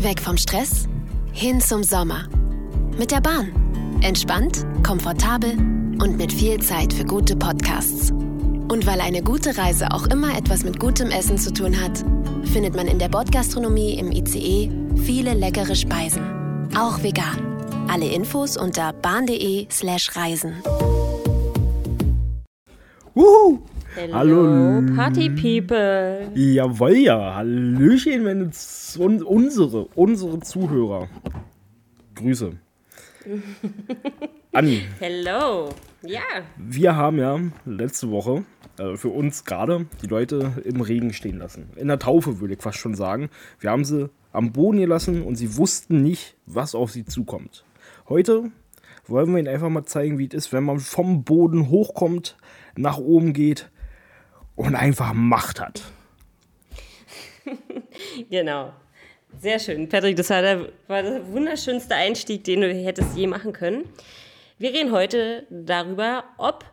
Weg vom Stress hin zum Sommer. Mit der Bahn. Entspannt, komfortabel und mit viel Zeit für gute Podcasts. Und weil eine gute Reise auch immer etwas mit gutem Essen zu tun hat, findet man in der Bordgastronomie im ICE viele leckere Speisen. Auch vegan. Alle Infos unter bahn.de/slash reisen. Hello, Hallo. Party People. Jawohl, ja. Hallöchen, wenn un unsere, unsere Zuhörer. Grüße. Anni, Hello. Ja, wir haben ja letzte Woche äh, für uns gerade die Leute im Regen stehen lassen. In der Taufe würde ich fast schon sagen. Wir haben sie am Boden gelassen und sie wussten nicht, was auf sie zukommt. Heute wollen wir ihnen einfach mal zeigen, wie es ist, wenn man vom Boden hochkommt, nach oben geht und einfach Macht hat. genau. Sehr schön. Patrick, das war der, war der wunderschönste Einstieg, den du hättest je machen können. Wir reden heute darüber, ob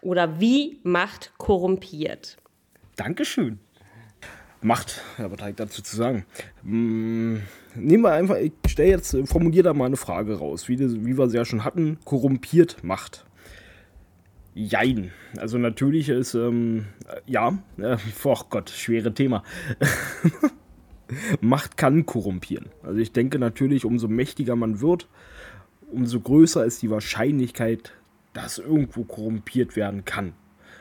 oder wie Macht korrumpiert. Dankeschön. Macht, ja, was habe ich dazu zu sagen? Hm, nehmen wir einfach, ich stelle jetzt, formuliere da mal eine Frage raus, wie, das, wie wir sie ja schon hatten, korrumpiert Macht. Jein. Also natürlich ist, ähm, ja, äh, oh Gott, schwere Thema. Macht kann korrumpieren. Also ich denke natürlich, umso mächtiger man wird, umso größer ist die Wahrscheinlichkeit, dass irgendwo korrumpiert werden kann.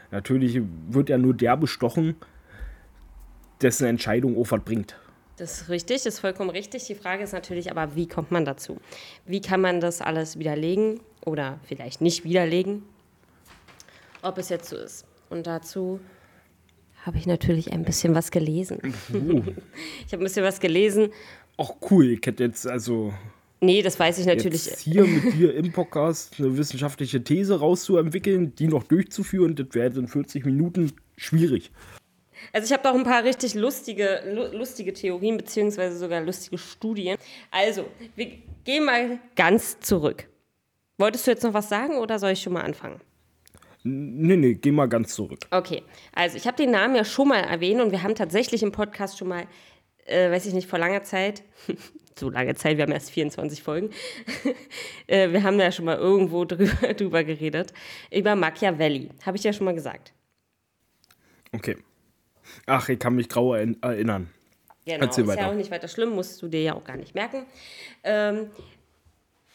Natürlich wird ja nur der bestochen, dessen Entscheidung was bringt. Das ist richtig, das ist vollkommen richtig. Die Frage ist natürlich aber, wie kommt man dazu? Wie kann man das alles widerlegen oder vielleicht nicht widerlegen, ob es jetzt so ist? Und dazu habe ich natürlich ein bisschen was gelesen. ich habe ein bisschen was gelesen. Ach cool, ich hätte jetzt also Nee, das weiß ich natürlich. jetzt hier mit dir im Podcast eine wissenschaftliche These rauszuentwickeln, die noch durchzuführen, das wäre in 40 Minuten schwierig. Also ich habe auch ein paar richtig lustige, lu lustige Theorien, beziehungsweise sogar lustige Studien. Also, wir gehen mal ganz zurück. Wolltest du jetzt noch was sagen oder soll ich schon mal anfangen? Nee, nee, geh mal ganz zurück. Okay, also ich habe den Namen ja schon mal erwähnt und wir haben tatsächlich im Podcast schon mal, äh, weiß ich nicht, vor langer Zeit, so lange Zeit, wir haben erst 24 Folgen, äh, wir haben ja schon mal irgendwo drüber, drüber geredet, über Machiavelli, habe ich ja schon mal gesagt. Okay. Ach, ich kann mich grau erinn- erinnern. Genau, Erzähl ist weiter. ja auch nicht weiter schlimm, musst du dir ja auch gar nicht merken. Ähm,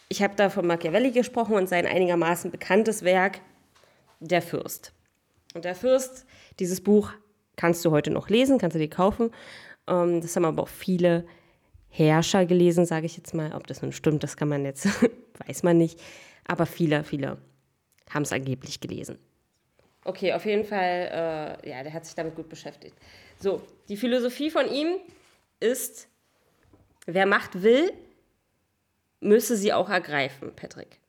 ich habe da von Machiavelli gesprochen und sein einigermaßen bekanntes Werk, Der Fürst. Und Der Fürst, dieses Buch kannst du heute noch lesen, kannst du dir kaufen. Ähm, das haben aber auch viele Herrscher gelesen, sage ich jetzt mal. Ob das nun stimmt, das kann man jetzt, weiß man nicht. Aber viele, viele haben es angeblich gelesen. Okay, auf jeden Fall, äh, ja, der hat sich damit gut beschäftigt. So, die Philosophie von ihm ist, wer Macht will, müsse sie auch ergreifen, Patrick.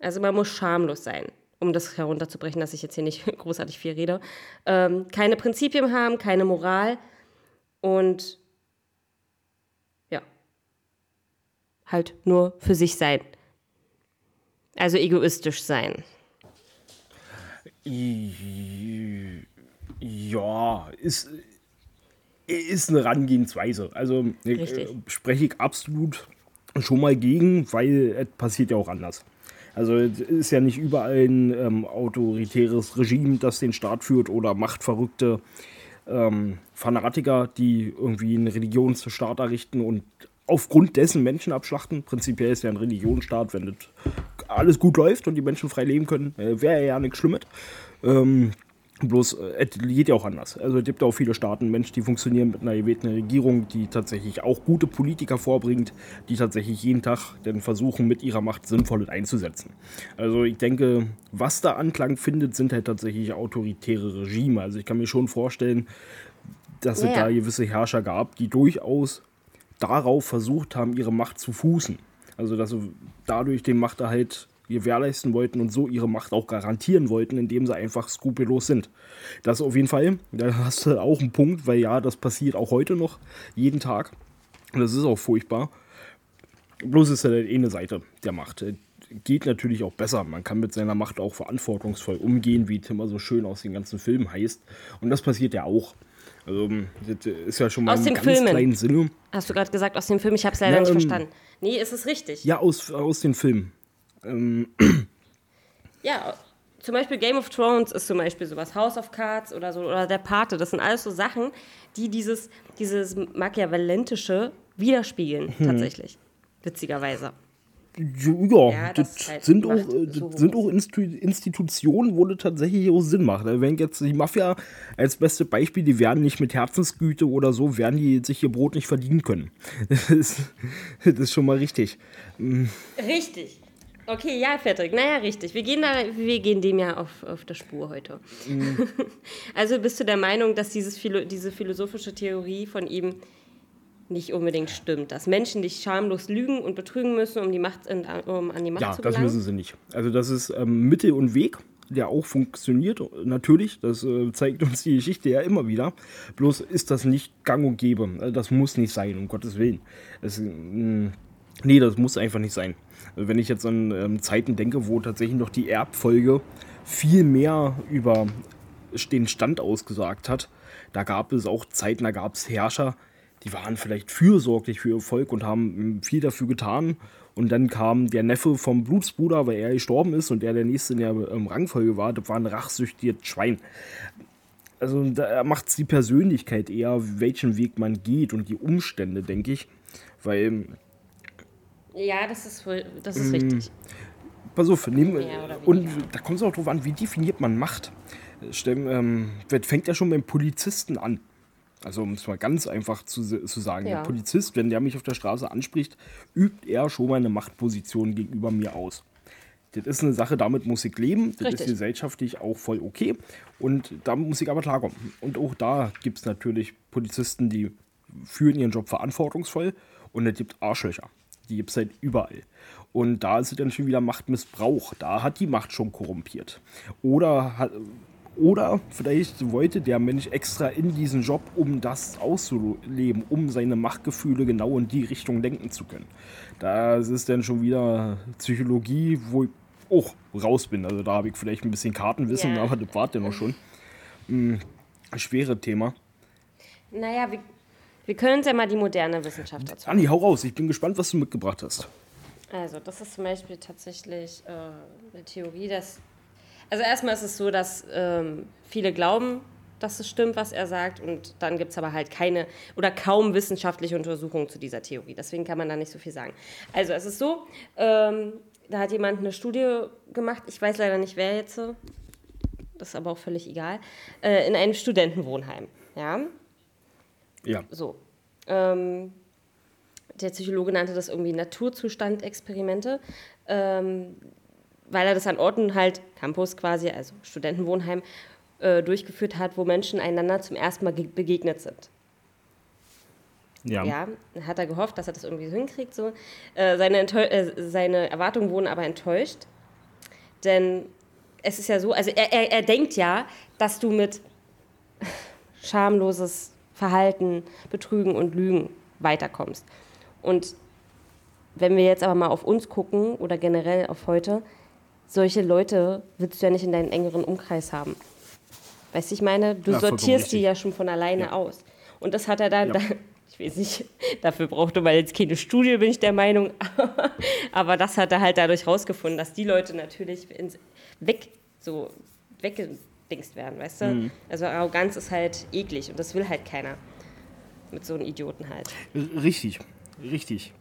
Also man muss schamlos sein, um das herunterzubrechen, dass ich jetzt hier nicht großartig viel rede. Ähm, keine Prinzipien haben, keine Moral und ja, halt nur für sich sein. Also egoistisch sein. Ja, ist, ist eine Herangehensweise. Also äh, spreche ich absolut schon mal gegen, weil es passiert ja auch anders. Also es ist ja nicht überall ein ähm, autoritäres Regime, das den Staat führt oder machtverrückte ähm, Fanatiker, die irgendwie einen Religionsstaat errichten und aufgrund dessen Menschen abschlachten. Prinzipiell ist ja ein Religionsstaat, wenn das alles gut läuft und die Menschen frei leben können, äh, wäre ja nichts Schlimmes. Ähm, bloß, äh, es geht ja auch anders. Also es gibt auch viele Staaten, Menschen, die funktionieren mit einer gewählten Regierung, die tatsächlich auch gute Politiker vorbringt, die tatsächlich jeden Tag dann versuchen, mit ihrer Macht Sinnvolles einzusetzen. Also ich denke, was da Anklang findet, sind halt tatsächlich autoritäre Regime. Also ich kann mir schon vorstellen, dass es Ja, ja. da gewisse Herrscher gab, die durchaus darauf versucht haben, ihre Macht zu fußen. Also dass sie dadurch den Machterhalt gewährleisten wollten und so ihre Macht auch garantieren wollten, indem sie einfach skrupellos sind. Das auf jeden Fall, da hast du auch einen Punkt, weil ja, das passiert auch heute noch, jeden Tag. Und das ist auch furchtbar. Bloß ist ja eine Seite der Macht. Geht natürlich auch besser. Man kann mit seiner Macht auch verantwortungsvoll umgehen, wie es immer so schön aus den ganzen Filmen heißt. Und das passiert ja auch. Also das ist ja schon mal Aus den ganz Filmen. kleinen Sinne. Hast du gerade gesagt aus dem Film? Ich habe es leider Ja, nicht ähm, verstanden. Nee, ist es richtig. Ja, aus, aus den Filmen. Ähm, Ja, zum Beispiel Game of Thrones ist zum Beispiel sowas. House of Cards oder so, oder Der Pate. Das sind alles so Sachen, die dieses, dieses Machiavellentische widerspiegeln, Hm. tatsächlich. Witzigerweise. ja, Ja, das, halt sind, auch, äh, so sind auch Instu- Institutionen, wo das tatsächlich auch Sinn macht. Also Wenn jetzt die Mafia als beste Beispiel, die werden nicht mit Herzensgüte oder so, werden die sich ihr Brot nicht verdienen können. Das ist, das ist schon mal richtig. Richtig. Okay, ja, Patrick. Naja, richtig. Wir gehen, da, wir gehen dem ja auf, auf der Spur heute. Mhm. also bist du der Meinung, dass dieses Philo diese philosophische Theorie von ihm nicht unbedingt stimmt? Dass Menschen dich schamlos lügen und betrügen müssen, um, die Macht, um an die Macht Ja, zu das gelangen? müssen sie nicht. Also das ist ähm, Mittel und Weg, der auch funktioniert. Natürlich, das äh, zeigt uns die Geschichte ja immer wieder. Bloß ist das nicht gang und gäbe. Also das muss nicht sein, um Gottes Willen. Das, ähm, nee, das muss einfach nicht sein. Also wenn ich jetzt an ähm, Zeiten denke, wo tatsächlich noch die Erbfolge viel mehr über den Stand ausgesagt hat, da gab es auch Zeiten, da gab es Herrscher, die waren vielleicht fürsorglich für ihr Volk und haben ähm, viel dafür getan. Und dann kam der Neffe vom Blutsbruder, weil er gestorben ist und er der Nächste in der ähm, Rangfolge war. Das war ein rachsüchtiges Schwein. Also da macht es die Persönlichkeit eher, welchen Weg man geht und die Umstände, denke ich. Weil Ja, das ist, wohl- das ist richtig. Pass auf, oder und da kommt es auch drauf an, wie definiert man Macht. Stell, ähm, das fängt ja schon beim Polizisten an. Also um es mal ganz einfach zu, zu sagen, Ja. der Polizist, wenn der mich auf der Straße anspricht, übt er schon mal eine Machtposition gegenüber mir aus. Das ist eine Sache, damit muss ich leben. Das Richtig. ist gesellschaftlich auch voll okay. Und da muss ich aber klarkommen. Und auch da gibt es natürlich Polizisten, die führen ihren Job verantwortungsvoll. Und es gibt Arschlöcher. Die gibt es halt überall. Und da ist es dann schon wieder Machtmissbrauch. Da hat die Macht schon korrumpiert. Oder hat, oder vielleicht wollte der Mensch extra in diesen Job, um das auszuleben, um seine Machtgefühle genau in die Richtung lenken zu können. Das ist dann schon wieder Psychologie, wo ich auch raus bin. Also da habe ich vielleicht ein bisschen Kartenwissen, Ja. aber das war dann noch schon. Hm, schwere Thema. Naja, wir, wir können uns ja mal die moderne Wissenschaft dazu Anni, hau raus. Ich bin gespannt, was du mitgebracht hast. Also, das ist zum Beispiel tatsächlich äh, eine Theorie, dass. Also, erstmal ist es so, dass ähm, viele glauben, dass es stimmt, was er sagt, und dann gibt es aber halt keine oder kaum wissenschaftliche Untersuchungen zu dieser Theorie. Deswegen kann man da nicht so viel sagen. Also, es ist so, ähm, da hat jemand eine Studie gemacht, ich weiß leider nicht, wer jetzt, das ist aber auch völlig egal, äh, in einem Studentenwohnheim. Ja, Ja. so. Ähm, der Psychologe nannte das irgendwie Naturzustand-Experimente, ähm, weil er das an Orten halt, Campus quasi, also Studentenwohnheim, äh, durchgeführt hat, wo Menschen einander zum ersten Mal ge- begegnet sind. Ja. Ja, dann hat er gehofft, dass er das irgendwie so hinkriegt. So. Äh, seine, Enttäu äh, seine Erwartungen wurden aber enttäuscht. Denn es ist ja so, also er, er, er denkt ja, dass du mit schamloses Verhalten, Betrügen und Lügen weiterkommst. Und wenn wir jetzt aber mal auf uns gucken oder generell auf heute, solche Leute willst du ja nicht in deinen engeren Umkreis haben. Weißt du, ich meine, du Ja, sortierst die ja schon von alleine Ja. aus. Und das hat er dann, Ja. da, ich weiß nicht, dafür brauchte man jetzt keine Studie, bin ich der Meinung. Aber das hat er halt dadurch rausgefunden, dass die Leute natürlich ins, weg, so weggedingst werden, weißt du? Mhm. Also Arroganz ist halt eklig und das will halt keiner. Mit so einem Idioten halt. Richtig. Richtig.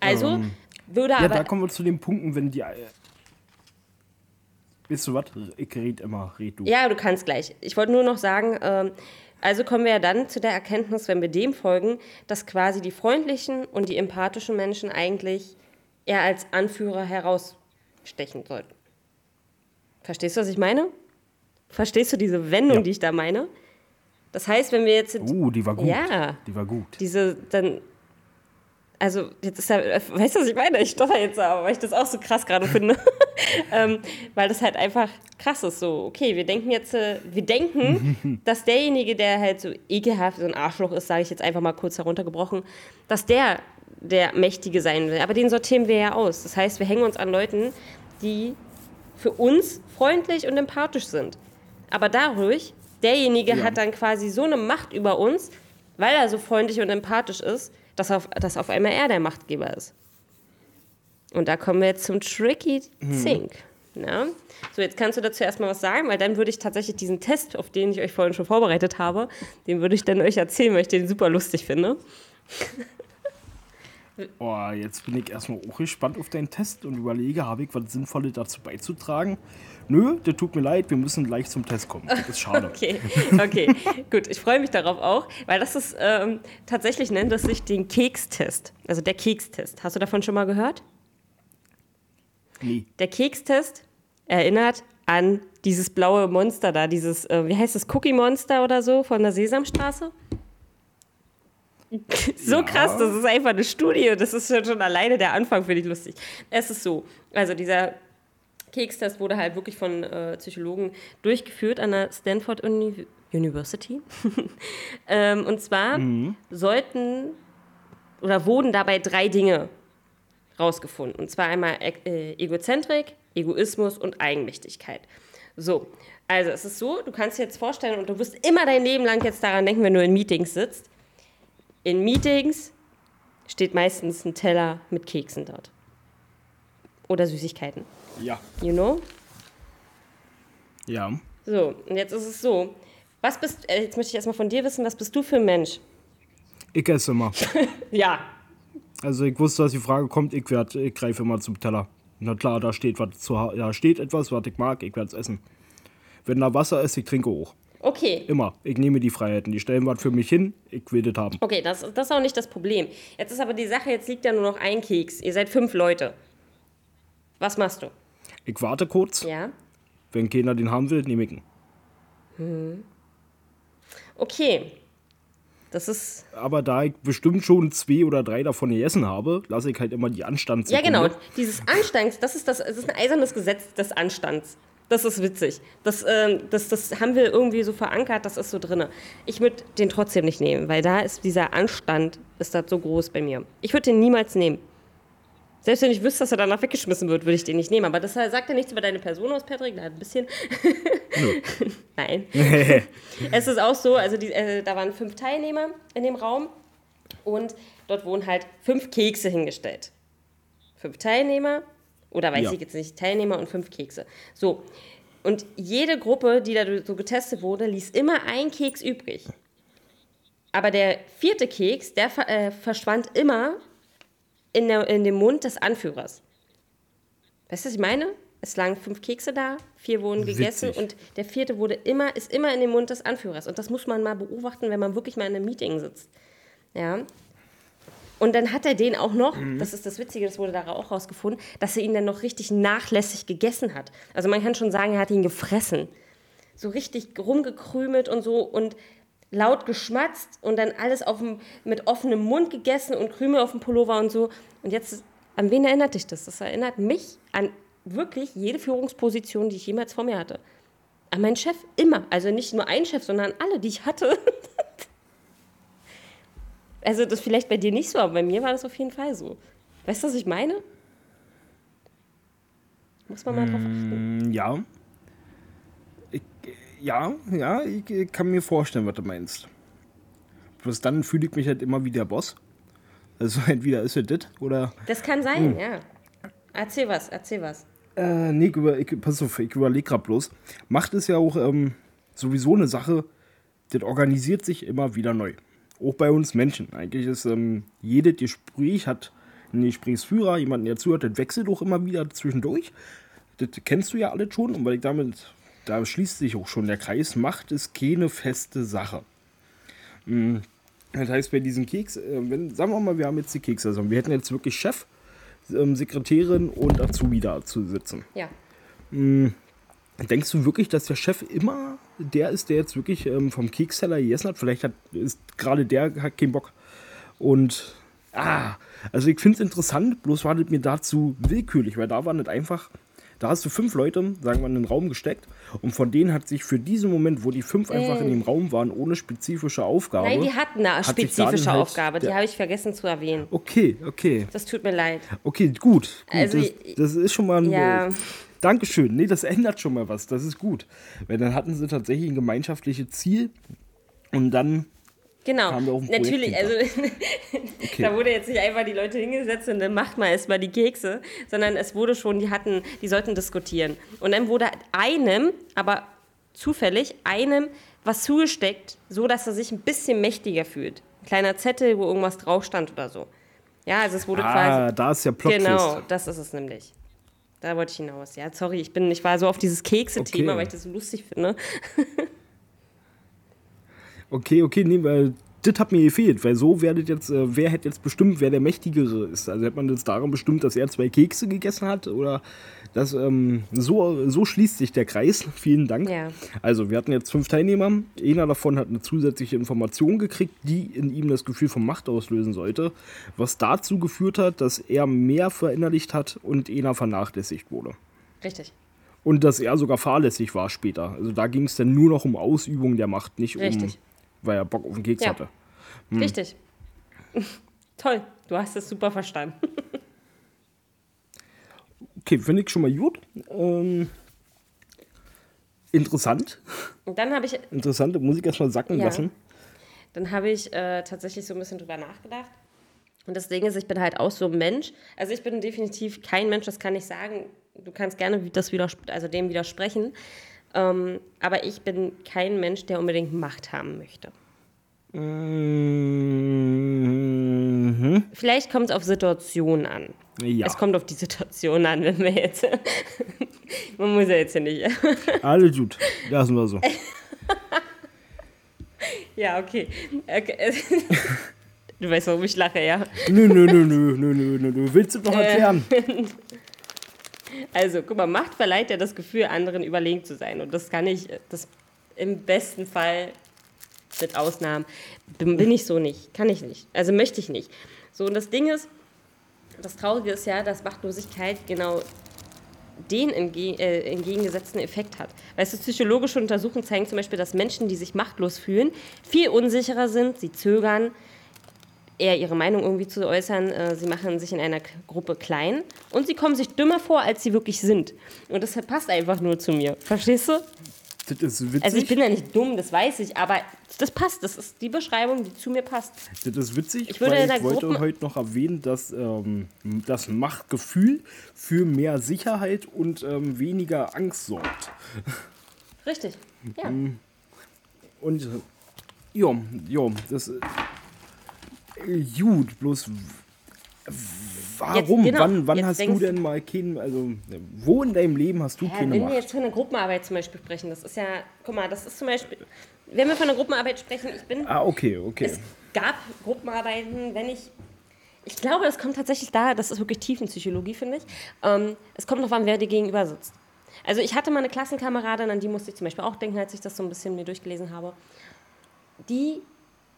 Also würde Ähm, Ja, aber. da kommen wir zu den Punkten, wenn die. äh, Weißt du was? Ich red immer, red du. Ja, du kannst gleich. Ich wollte nur noch sagen, ähm, also kommen wir ja dann zu der Erkenntnis, wenn wir dem folgen, dass quasi die freundlichen und die empathischen Menschen eigentlich eher als Anführer herausstechen sollten. Verstehst du, was ich meine? Verstehst du diese Wendung, Ja. die ich da meine? Das heißt, wenn wir jetzt Uh, die war gut. Ja. Die war gut. diese dann also jetzt ist ja, weißt du, was ich meine? Ich stotter jetzt aber, weil ich das auch so krass gerade finde. ähm, weil das halt einfach krass ist. So, okay, wir denken jetzt, äh, wir denken, dass derjenige, der halt so ekelhaft, so ein Arschloch ist, sage ich jetzt einfach mal kurz heruntergebrochen, dass der der Mächtige sein will. Aber den sortieren wir ja aus. Das heißt, wir hängen uns an Leuten, die für uns freundlich und empathisch sind. Aber dadurch derjenige Ja. hat dann quasi so eine Macht über uns, weil er so freundlich und empathisch ist, dass auf, dass auf einmal er der Machtgeber ist. Und da kommen wir jetzt zum Tricky Think. Na? So, jetzt kannst du dazu erstmal was sagen, weil dann würde ich tatsächlich diesen Test, auf den ich euch vorhin schon vorbereitet habe, den würde ich dann euch erzählen, weil ich den super lustig finde. Oh, jetzt bin ich erstmal auch gespannt auf deinen Test und überlege, habe ich was Sinnvolles dazu beizutragen? Nö, das tut mir leid, wir müssen gleich zum Test kommen. Das ist schade. Okay, okay, gut. Ich freue mich darauf auch, weil das ist ähm, tatsächlich nennt es sich den Kekstest. Also der Kekstest. Hast du davon schon mal gehört? Nee. Der Kekstest erinnert an dieses blaue Monster da, dieses, äh, wie heißt das, Cookie Monster oder so von der Sesamstraße? so Ja. krass, das ist einfach eine Studie. Das ist schon, schon alleine der Anfang, finde ich lustig. Es ist so, also dieser Kekstest wurde halt wirklich von äh, Psychologen durchgeführt an der Stanford Uni University. ähm, und zwar sollten oder wurden dabei drei Dinge rausgefunden. Und zwar einmal äh, Egozentrik, Egoismus und Eigenmächtigkeit. So, also es ist so, du kannst dir jetzt vorstellen und du wirst immer dein Leben lang jetzt daran denken, wenn du in Meetings sitzt. In Meetings steht meistens ein Teller mit Keksen dort. Oder Süßigkeiten. Ja. You know? Ja. So, und jetzt ist es so. Was bist, äh, jetzt möchte ich erstmal von dir wissen, was bist du für ein Mensch? Ich esse immer. Ja. Also ich wusste, dass die Frage kommt, ich, werd, ich greife immer zum Teller. Na klar, da steht, was zu, da steht etwas, was ich mag, ich werde es essen. Wenn da Wasser ist, ich trinke auch. Okay. Immer. Ich nehme die Freiheiten. Die stellen was für mich hin, ich will das haben. Okay, das, das ist auch nicht das Problem. Jetzt ist aber die Sache, jetzt liegt ja nur noch ein Keks. Ihr seid fünf Leute. Was machst du? Ich warte kurz. Ja? Wenn keiner den haben will, nehme ich ihn. Okay. Das ist. Aber da ich bestimmt schon zwei oder drei davon gegessen habe, lasse ich halt immer die Anstands. Ja, genau. Dieses Anstands, das ist, das, das ist ein eisernes Gesetz des Anstands. Das ist witzig. Das, ähm, das, das haben wir irgendwie so verankert, das ist so drin. Ich würde den trotzdem nicht nehmen, weil da ist dieser Anstand, ist das so groß bei mir. Ich würde den niemals nehmen. Selbst wenn ich wüsste, dass er danach weggeschmissen wird, würde ich den nicht nehmen. Aber das sagt ja nichts über deine Person aus, Patrick. Na, ein bisschen. Nein. es ist auch so, also die, äh, da waren fünf Teilnehmer in dem Raum und dort wurden halt fünf Kekse hingestellt. Fünf Teilnehmer oder weiß Ja. ich jetzt nicht, Teilnehmer und fünf Kekse. So. Und jede Gruppe, die da so getestet wurde, ließ immer ein Keks übrig. Aber der vierte Keks, der äh, verschwand immer in, der, in dem Mund des Anführers. Weißt du, was ich meine? Es lagen fünf Kekse da, vier wurden gegessen Witzig. und der vierte wurde immer, ist immer in dem Mund des Anführers. Und das muss man mal beobachten, wenn man wirklich mal in einem Meeting sitzt. Ja. Und dann hat er den auch noch, das ist das Witzige, das wurde da auch rausgefunden, dass er ihn dann noch richtig nachlässig gegessen hat. Also man kann schon sagen, er hat ihn gefressen. So richtig rumgekrümelt und so und laut geschmatzt und dann alles auf dem, mit offenem Mund gegessen und Krümel auf dem Pullover und so. Und jetzt, an wen erinnert dich das? Das erinnert mich an wirklich jede Führungsposition, die ich jemals vor mir hatte. An meinen Chef immer. Also nicht nur einen Chef, sondern an alle, die ich hatte. Also das vielleicht bei dir nicht so, aber bei mir war das auf jeden Fall so. Weißt du, was ich meine? Muss man mal drauf achten. Mm, Ja. Ja, ja, ich kann mir vorstellen, was du meinst. Bloß dann fühle ich mich halt immer wie der Boss. Also entweder ist es das oder. Das kann sein, ja. Erzähl was, erzähl was. Äh, nee, ich, über, ich, pass auf, ich überlege gerade bloß. Macht ist ja auch ähm, sowieso eine Sache, das organisiert sich immer wieder neu. Auch bei uns Menschen. Eigentlich ist ähm, jedes Gespräch hat einen Gesprächsführer, jemanden, der zuhört, das wechselt auch immer wieder zwischendurch. Das kennst du ja alle schon und weil ich damit, da schließt sich auch schon der Kreis, Macht ist keine feste Sache. Mm, Das heißt, bei diesen Keks, äh, wenn, sagen wir mal, wir haben jetzt die Kekse, also wir hätten jetzt wirklich Chef, ähm, Sekretärin und Azubi da zu sitzen. Ja. Denkst du wirklich, dass der Chef immer der ist, der jetzt wirklich ähm, vom Keksteller gegessen hat? Vielleicht hat, ist gerade der hat keinen Bock. Und, ah, also ich finde es interessant, bloß war das mir dazu willkürlich, weil da war nicht einfach, da hast du fünf Leute, sagen wir, in den Raum gesteckt und von denen hat sich für diesen Moment, wo die fünf einfach in dem Raum waren, ohne spezifische Aufgabe. Nein, die hatten eine hat spezifische halt Aufgabe, die habe ich vergessen zu erwähnen. Okay, okay. Das tut mir leid. Okay, gut. gut Also, das, das ist schon mal ein, Ja. Dankeschön. Nee, das ändert schon mal was. Das ist gut. Weil dann hatten sie tatsächlich ein gemeinschaftliches Ziel und dann Genau, natürlich, also da wurde jetzt nicht einfach die Leute hingesetzt und dann macht mal erstmal die Kekse, sondern es wurde schon, die hatten, die sollten diskutieren. Und dann wurde einem, aber zufällig, einem was zugesteckt, so dass er sich ein bisschen mächtiger fühlt. Ein kleiner Zettel, wo irgendwas drauf stand oder so. Ja, also es wurde Ah, quasi. da ist ja Plot-Twist. Genau, das ist es nämlich. Da wollte ich hinaus. Ja, sorry, ich, bin, ich war so auf dieses Kekse-Thema, Okay. weil ich das so lustig finde. Okay, okay, nee, weil das hat mir gefehlt, weil so werdet jetzt, äh, wer hätte jetzt bestimmt, wer der Mächtigere ist. Also hätte man jetzt daran bestimmt, dass er zwei Kekse gegessen hat oder das, ähm, so, so schließt sich der Kreis. Vielen Dank. Ja. Also, wir hatten jetzt fünf Teilnehmer. Einer davon hat eine zusätzliche Information gekriegt, die in ihm das Gefühl von Macht auslösen sollte, was dazu geführt hat, dass er mehr verinnerlicht hat und einer vernachlässigt wurde. Richtig. Und dass er sogar fahrlässig war später. Also da ging es dann nur noch um Ausübung der Macht, nicht Richtig. um, weil er Bock auf den Keks Ja. hatte. Richtig. Toll, du hast es super verstanden. Okay, finde ich schon mal gut. Ähm, interessant. Und dann habe ich, Interessant, muss ich erstmal sacken Ja. lassen. dann habe ich äh, tatsächlich so ein bisschen drüber nachgedacht. Und das Ding ist, ich bin halt auch so ein Mensch. Also ich bin definitiv kein Mensch, das kann ich sagen. Du kannst gerne das widers also dem widersprechen. Ähm, aber ich bin kein Mensch, der unbedingt Macht haben möchte. Mhm. Vielleicht kommt es auf Situationen an. Ja, Es kommt auf die Situation an, wenn wir jetzt. Man muss ja jetzt hier nicht. alles gut. Lassen wir so. ja, okay. okay. Du weißt, warum ich lache, ja. Nö, nö, nö, nö, nö, nö, nö. Willst du noch Äh. erklären? Also, guck mal, Macht verleiht ja das Gefühl, anderen überlegen zu sein. Und das kann ich, das im besten Fall, mit Ausnahmen, bin, ich so nicht. Kann ich nicht. Also möchte ich nicht. So, und das Ding ist, das Traurige ist ja, dass Machtlosigkeit genau den entge äh, entgegengesetzten Effekt hat. Weißt du, psychologische Untersuchungen zeigen zum Beispiel, dass Menschen, die sich machtlos fühlen, viel unsicherer sind, sie zögern, eher ihre Meinung irgendwie zu äußern. Äh, sie machen sich in einer Gruppe klein und sie kommen sich dümmer vor, als sie wirklich sind. Und das passt einfach nur zu mir. Verstehst du? Das ist witzig. Also ich bin ja nicht dumm, das weiß ich, aber das passt. Das ist die Beschreibung, die zu mir passt. Das ist witzig, Ich würde ich wollte Gruppen- heute noch erwähnen, dass ähm, das Machtgefühl für mehr Sicherheit und ähm, weniger Angst sorgt. Richtig. Ja. Und ja, ja, das äh, gut, bloß warum? genau, wann wann jetzt hast du denn mal keinen, also wo in deinem Leben hast du Ja, keine wenn wir Macht? jetzt von der Gruppenarbeit zum Beispiel sprechen, das ist ja, guck mal, das ist zum Beispiel, wenn wir von der Gruppenarbeit sprechen, ich bin, Ah, okay, okay. es gab Gruppenarbeiten, wenn ich, ich glaube, das kommt tatsächlich da, das ist wirklich Tiefenpsychologie, finde ich, ähm, es kommt noch an, wer dir gegenüber sitzt. Also ich hatte mal eine Klassenkameradin, an die musste ich zum Beispiel auch denken, als ich das so ein bisschen mir durchgelesen habe. Die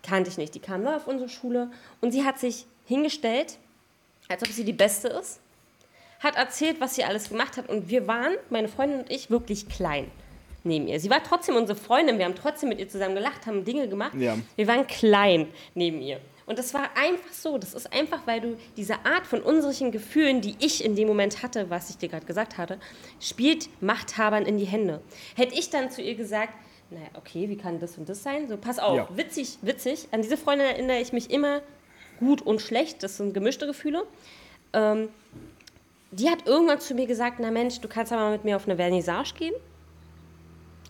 kannte ich nicht, die kam neu auf unsere Schule und sie hat sich hingestellt, als ob sie die Beste ist, hat erzählt, was sie alles gemacht hat und wir waren, meine Freundin und ich, wirklich klein neben ihr. Sie war trotzdem unsere Freundin, wir haben trotzdem mit ihr zusammen gelacht, haben Dinge gemacht. Ja. Wir waren klein neben ihr. Und das war einfach so. Das ist einfach, weil du diese Art von unsicheren Gefühlen, die ich in dem Moment hatte, was ich dir gerade gesagt hatte, spielt Machthabern in die Hände. Hätte ich dann zu ihr gesagt, naja, okay, wie kann das und das sein? So, pass auf, Ja. witzig, witzig. An diese Freundin erinnere ich mich immer gut und schlecht. Das sind gemischte Gefühle. Ähm, die hat irgendwann zu mir gesagt, na Mensch, du kannst aber mit mir auf eine Vernissage gehen.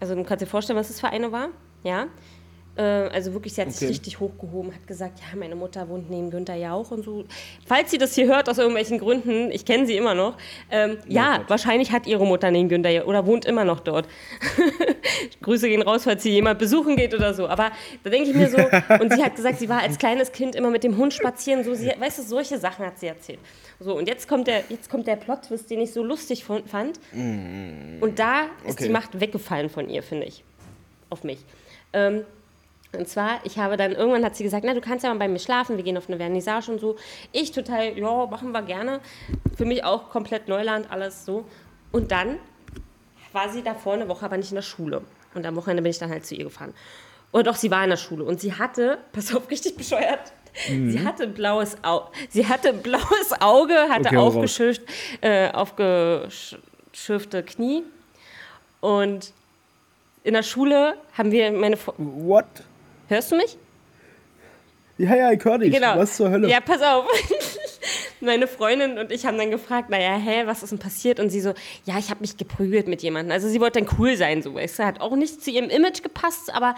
Also du kannst dir vorstellen, was das für eine war. Ja. Äh, also wirklich, sie hat sich Okay. richtig hochgehoben, hat gesagt, ja, meine Mutter wohnt neben Günther Jauch und so. Falls sie das hier hört aus irgendwelchen Gründen, ich kenne sie immer noch, ähm, ja, Gott. wahrscheinlich hat ihre Mutter neben Günther Jauch oder wohnt immer noch dort. Grüße gehen raus, falls sie jemand besuchen geht oder so. Aber da denke ich mir so, und sie hat gesagt, sie war als kleines Kind immer mit dem Hund spazieren, so, sie, weißt du, solche Sachen hat sie erzählt. So, und jetzt kommt der, jetzt kommt der Plot-Twist, den ich so lustig fand. Und da ist Okay. die Macht weggefallen von ihr, finde ich. Auf mich. Ähm, und zwar, ich habe dann, irgendwann hat sie gesagt, na, du kannst ja mal bei mir schlafen, wir gehen auf eine Vernissage und so. Ich total, ja, machen wir gerne. Für mich auch komplett Neuland, alles so. Und dann war sie davor eine Woche aber nicht in der Schule. Und am Wochenende bin ich dann halt zu ihr gefahren. Oder doch, sie war in der Schule und sie hatte, pass auf, richtig bescheuert, sie hatte ein blaues Auge, sie hatte ein blaues Auge, hatte Okay, aufgeschücht, äh, aufgeschüchtert schürfte Knie. Und in der Schule haben wir meine. Fre What? Hörst du mich? Ja, ja, ich höre dich. Genau. Was zur Hölle? Ja, pass auf. Meine Freundin und ich haben dann gefragt, naja, hä, was ist denn passiert? Und sie so, ja, ich habe mich geprügelt mit jemandem. Also sie wollte dann cool sein, so. Es hat auch nicht zu ihrem Image gepasst, aber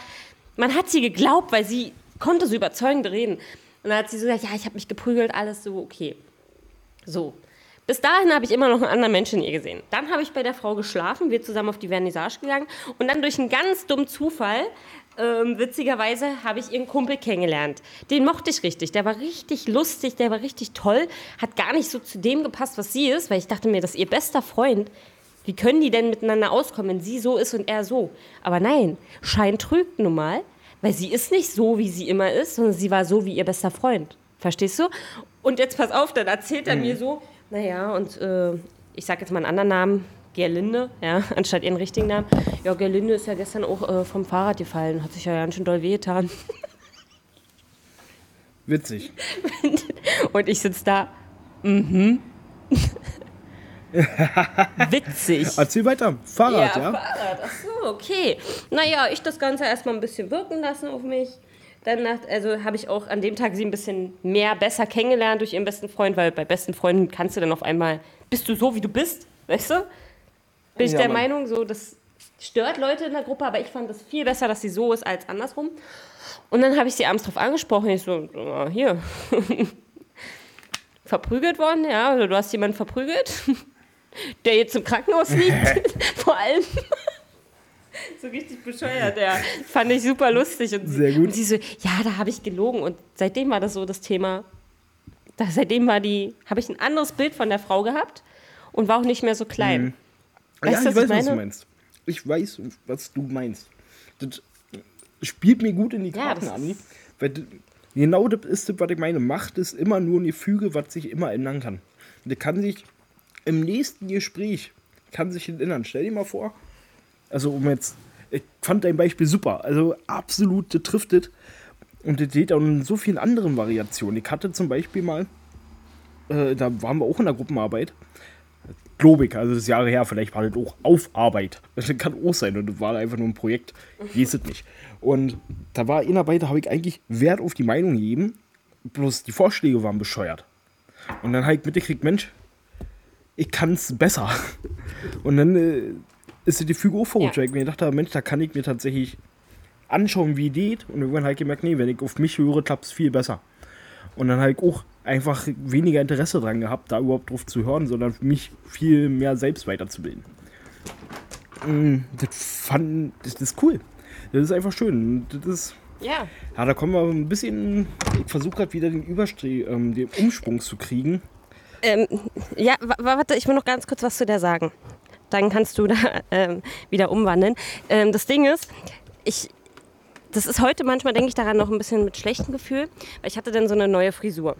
man hat sie geglaubt, weil sie konnte so überzeugend reden. Und dann hat sie so gesagt, ja, ich habe mich geprügelt, alles so, okay. So. Bis dahin habe ich immer noch einen anderen Menschen in ihr gesehen. Dann habe ich bei der Frau geschlafen, wir zusammen auf die Vernissage gegangen und dann durch einen ganz dummen Zufall, ähm, witzigerweise, habe ich ihren Kumpel kennengelernt. Den mochte ich richtig. Der war richtig lustig, der war richtig toll, hat gar nicht so zu dem gepasst, was sie ist, weil ich dachte mir, das ist ihr bester Freund. Wie können die denn miteinander auskommen, wenn sie so ist und er so? Aber nein, Schein trügt nun mal, weil sie ist nicht so, wie sie immer ist, sondern sie war so wie ihr bester Freund. Verstehst du? Und jetzt pass auf, dann erzählt er mir so, naja, und äh, ich sage jetzt mal einen anderen Namen, Gerlinde, ja, anstatt ihren richtigen Namen. Ja, Gerlinde ist ja gestern auch äh, vom Fahrrad gefallen, hat sich ja ganz schön doll wehgetan. Witzig. Und ich sitze da, mhm. Witzig. Erzähl weiter. Fahrrad, ja? Fahrrad. Ach so, okay. Naja, ich das Ganze erstmal ein bisschen wirken lassen auf mich. Dann also habe ich auch an dem Tag sie ein bisschen mehr besser kennengelernt durch ihren besten Freund, weil bei besten Freunden kannst du dann auf einmal, bist du so, wie du bist, weißt du? Bin ich Ja, der Mann. Meinung, so, das stört Leute in der Gruppe, aber ich fand das viel besser, dass sie so ist als andersrum. Und dann habe ich sie abends drauf angesprochen. Ich so, ah, hier, verprügelt worden, ja, oder du hast jemanden verprügelt, der jetzt im Krankenhaus liegt, vor allem. so richtig bescheuert, ja. Fand ich super lustig. Und Sehr sie, gut. Und sie so, ja, da habe ich gelogen. Und seitdem war das so das Thema, da, seitdem war die, habe ich ein anderes Bild von der Frau gehabt und war auch nicht mehr so klein. ja, Weißt du, ich weiß, ich was du meine? meinst. Ich weiß, was du meinst. Das spielt mir gut in die Ja, Karten, das Andi. Weil genau das ist das, was ich meine. Macht ist immer nur ein Gefüge, was sich immer ändern kann. Das kann sich im nächsten Gespräch, kann sich ändern. Stell dir mal vor, also um jetzt, ich fand dein Beispiel super. Also absolut, das trifft das. Und das geht auch in so vielen anderen Variationen. Ich hatte zum Beispiel mal, äh, da waren wir auch in der Gruppenarbeit, ich, also das ist Jahre her, vielleicht war das auch auf Arbeit. Das kann auch sein und das war einfach nur ein Projekt, ich es nicht. Und da war in Arbeit, da habe ich eigentlich Wert auf die Meinung gegeben, bloß die Vorschläge waren bescheuert. Und dann habe ich mitgekriegt, Mensch, ich kann es besser. Und dann äh, ist die Füge auch verrutscht, Ja. weil ich mir gedacht habe, Mensch, da kann ich mir tatsächlich anschauen, wie geht. Und irgendwann habe ich gemerkt, nee, wenn ich auf mich höre, klappt es viel besser. Und dann habe ich auch einfach weniger Interesse dran gehabt, da überhaupt drauf zu hören, sondern mich viel mehr selbst weiterzubilden. Mm, Das fand, das ist cool. Das ist einfach schön. Das ist, Ja. ja, da kommen wir ein bisschen, ich versuche gerade wieder den Überstreh, ähm, den Umsprung zu kriegen. Ähm, ja, wa- wa- warte, ich will noch ganz kurz was zu der sagen. Dann kannst du da ähm, wieder umwandeln. Ähm, das Ding ist, ich, das ist heute manchmal, denke ich daran noch ein bisschen mit schlechtem Gefühl, weil ich hatte dann so eine neue Frisur.